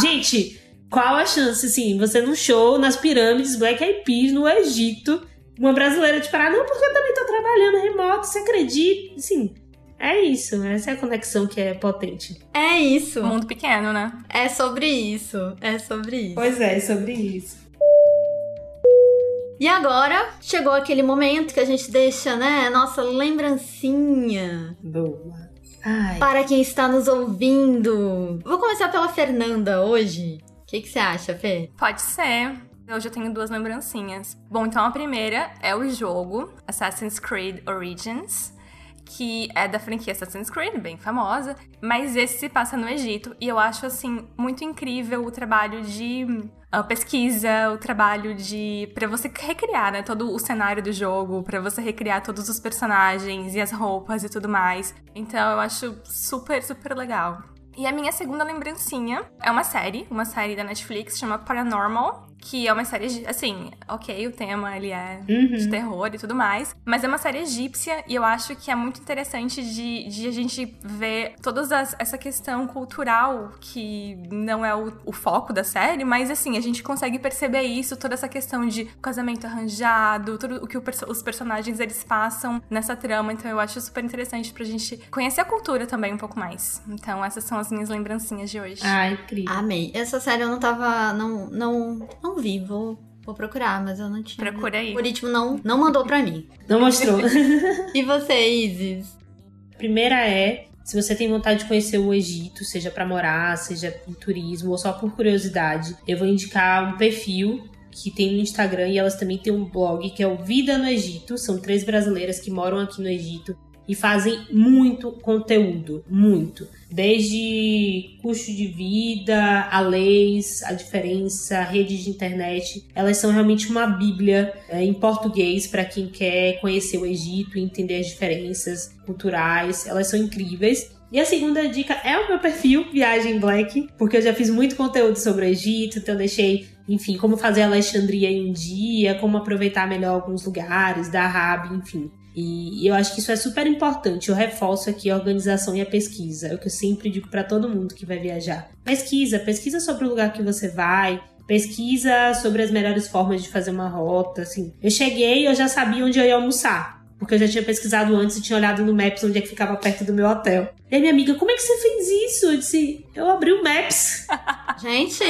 Gente, qual a chance, assim, você num show nas pirâmides Black Eyed Peas no Egito, uma brasileira te parar, não, porque eu também tô trabalhando remoto, você acredita? Assim, é isso, essa é a conexão que é potente. É isso. Mundo pequeno, né? É sobre isso. É sobre isso. Pois é, sobre isso. E agora chegou aquele momento que a gente deixa, né, nossa lembrancinha Boa. Ai, para quem está nos ouvindo. Vou começar pela Fernanda hoje. O que, que você acha, Fê? Pode ser. Hoje eu tenho duas lembrancinhas. Bom, então a primeira é o jogo Assassin's Creed Origins, que é da franquia Assassin's Creed, bem famosa, mas esse se passa no Egito e eu acho assim muito incrível o trabalho de ah, pesquisa, o trabalho de para você recriar, né, todo o cenário do jogo, pra você recriar todos os personagens e as roupas e tudo mais. Então eu acho super super legal. E a minha segunda lembrancinha é uma série, uma série da Netflix, chama Paranormal, que é uma série, assim, ok, o tema ele é de terror e tudo mais, mas é uma série egípcia e eu acho que é muito interessante de, de a gente ver toda essa questão cultural que não é o, o foco da série, mas assim, a gente consegue perceber isso, toda essa questão de casamento arranjado, tudo o que o os personagens eles passam nessa trama, então eu acho super interessante pra gente conhecer a cultura também um pouco mais. Então essas são as minhas lembrancinhas de hoje. ai, incrível. Amei. Essa série eu não tava. Não, não, não vi. Vou, vou procurar, mas eu não tinha. Procura aí. O algoritmo não, não mandou pra mim. Não mostrou. <laughs> E você, Isis? Primeira é, se você tem vontade de conhecer o Egito, seja pra morar, seja em turismo ou só por curiosidade, eu vou indicar um perfil que tem no Instagram e elas também têm um blog que é o Vida no Egito. São três brasileiras que moram aqui no Egito e fazem muito conteúdo, muito. Desde custo de vida, a leis, a diferença, rede de internet. Elas são realmente uma bíblia é, em português para quem quer conhecer o Egito e entender as diferenças culturais. Elas são incríveis. E a segunda dica é o meu perfil, Viagem Black, porque eu já fiz muito conteúdo sobre o Egito, então eu deixei, enfim, como fazer Alexandria em um dia, como aproveitar melhor alguns lugares, da Arab, enfim. E eu acho que isso é super importante. Eu reforço aqui a organização e a pesquisa. É o que eu sempre digo para todo mundo que vai viajar. Pesquisa, pesquisa sobre o lugar que você vai, pesquisa sobre as melhores formas de fazer uma rota, assim. Eu cheguei, eu já sabia onde eu ia almoçar. Porque eu já tinha pesquisado antes e tinha olhado no Maps onde é que ficava perto do meu hotel. E aí minha amiga, como é que você fez isso? Eu disse, eu abri o Maps. <laughs> Gente,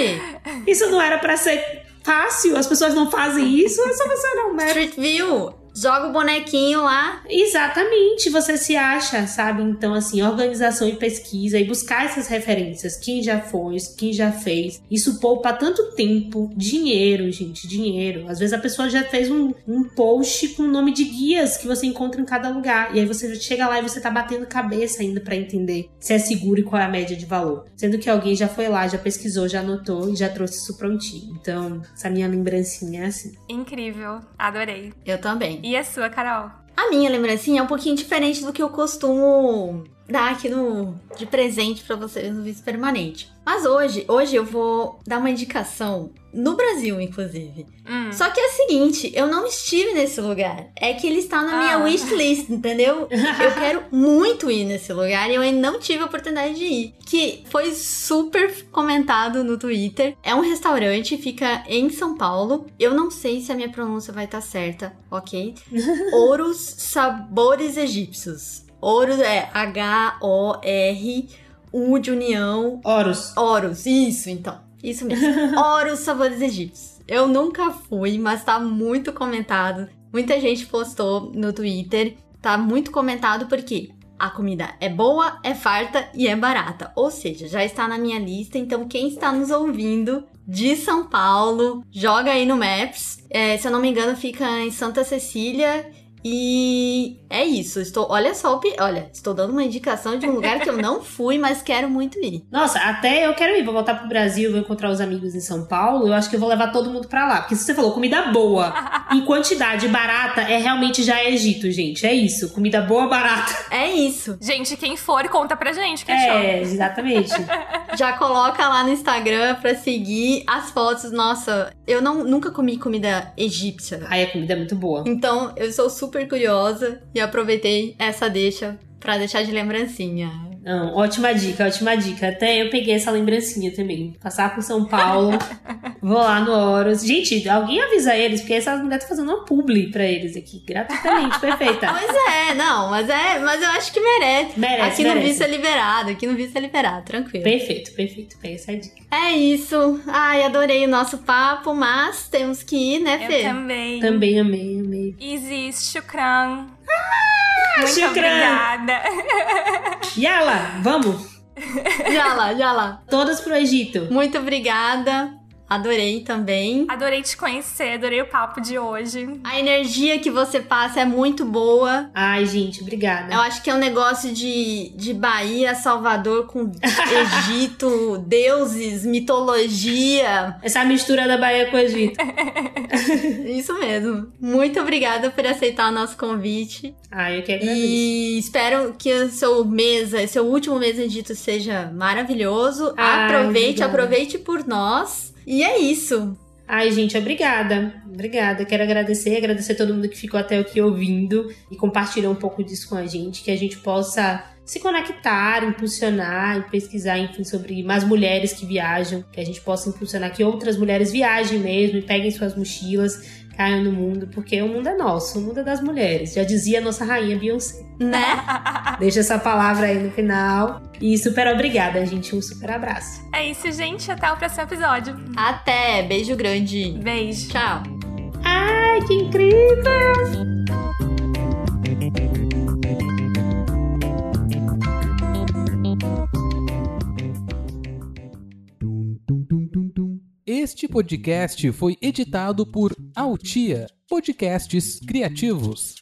Isso não era pra ser fácil, as pessoas não fazem isso, é só você olhar o Maps. Street View joga o bonequinho lá. Exatamente, você se acha, sabe? Então, assim, organização e pesquisa e buscar essas referências. Quem já foi, quem já fez. Isso poupa tanto tempo, dinheiro, gente, dinheiro. Às vezes a pessoa já fez um, um post com o nome de guias que você encontra em cada lugar. E aí você chega lá e você tá batendo cabeça ainda para entender se é seguro e qual é a média de valor. Sendo que alguém já foi lá, já pesquisou, já anotou e já trouxe isso prontinho. Então, essa minha lembrancinha é assim. Incrível, adorei. Eu também. E a sua, Carol? A minha lembrancinha é um pouquinho diferente do que eu costumo dar aqui no de presente para vocês no vice permanente. Mas hoje, hoje eu vou dar uma indicação no Brasil, inclusive. Hum. Só que é o seguinte, eu não estive nesse lugar. É que ele está na minha Ah. wishlist, entendeu? Eu <laughs> quero muito ir nesse lugar e eu ainda não tive a oportunidade de ir. Que foi super comentado no Twitter. É um restaurante, fica em São Paulo. Eu não sei se a minha pronúncia vai estar certa, ok? <laughs> Ouros Sabores Egípcios. Ouros é H-O-R, U de União, Horus. Horus, isso então. Isso mesmo. <laughs> Horus Sabores Egípcios. Eu nunca fui, mas tá muito comentado. Muita gente postou no Twitter. Tá muito comentado porque a comida é boa, é farta e é barata. Ou seja, já está na minha lista. Então, quem está nos ouvindo de São Paulo, joga aí no Maps. É, se eu não me engano, fica em Santa Cecília. E é isso. Estou, olha só, olha, estou dando uma indicação de um lugar que eu não <laughs> fui, mas quero muito ir. Nossa, até eu quero ir. Vou voltar pro Brasil, vou encontrar os amigos em São Paulo. Eu acho que eu vou levar todo mundo pra lá. Porque se você falou comida boa, <laughs> em quantidade barata, é realmente já é Egito, gente. É isso. Comida boa, barata. É isso. Gente, quem for, conta pra gente, que achou. É, exatamente. <laughs> Já coloca lá no Instagram pra seguir as fotos. Nossa, eu não, nunca comi comida egípcia. Aí a comida é muito boa. Então eu sou super curiosa e aproveitei essa deixa pra deixar de lembrancinha. Não, ótima dica, ótima dica. Até eu peguei essa lembrancinha também. Passar por São Paulo, <laughs> vou lá no Horus. Gente, alguém avisa eles, porque essas mulheres estão fazendo uma publi pra eles aqui, gratuitamente, perfeita. <laughs> Mas é, não, mas é, mas eu acho que merece. Merece, aqui no merece. visto é liberado, aqui no visto é liberado, tranquilo. Perfeito, perfeito. Pega essa dica. É isso. Ai, adorei o nosso papo, mas temos que ir, né, Eu Fê? também. Também amei, amei. Isis, shukran. Muito shukran. obrigada. Yala, vamos! Já lá. Todas pro Egito. Muito obrigada. Adorei também. Adorei te conhecer, adorei o papo de hoje. A energia que você passa é muito boa. Ai, gente, obrigada. Eu acho que é um negócio de, de Bahia, Salvador com Egito, <laughs> deuses, mitologia. Essa mistura da Bahia com o Egito. <laughs> Isso mesmo. Muito obrigada por aceitar o nosso convite. Ai, eu que agradeço. E espero que o seu mês, seu último mês em Egito seja maravilhoso. Ai, aproveite, obrigada. aproveite por nós. E é isso. Ai, gente, obrigada. Obrigada. Quero agradecer, agradecer todo mundo que ficou até aqui ouvindo e compartilhou um pouco disso com a gente, que a gente possa se conectar, impulsionar e pesquisar, enfim, sobre mais mulheres que viajam, que a gente possa impulsionar que outras mulheres viajem mesmo e peguem suas mochilas, caiam no mundo, porque o mundo é nosso, o mundo é das mulheres. Já dizia a nossa rainha Beyoncé. Né? <laughs> Deixa essa palavra aí no final. E super obrigada, gente. Um super abraço. É isso, gente. Até o próximo episódio. Até. Beijo grande. Beijo. Tchau. Ai, que incrível! Este podcast foi editado por Altia Podcasts Criativos.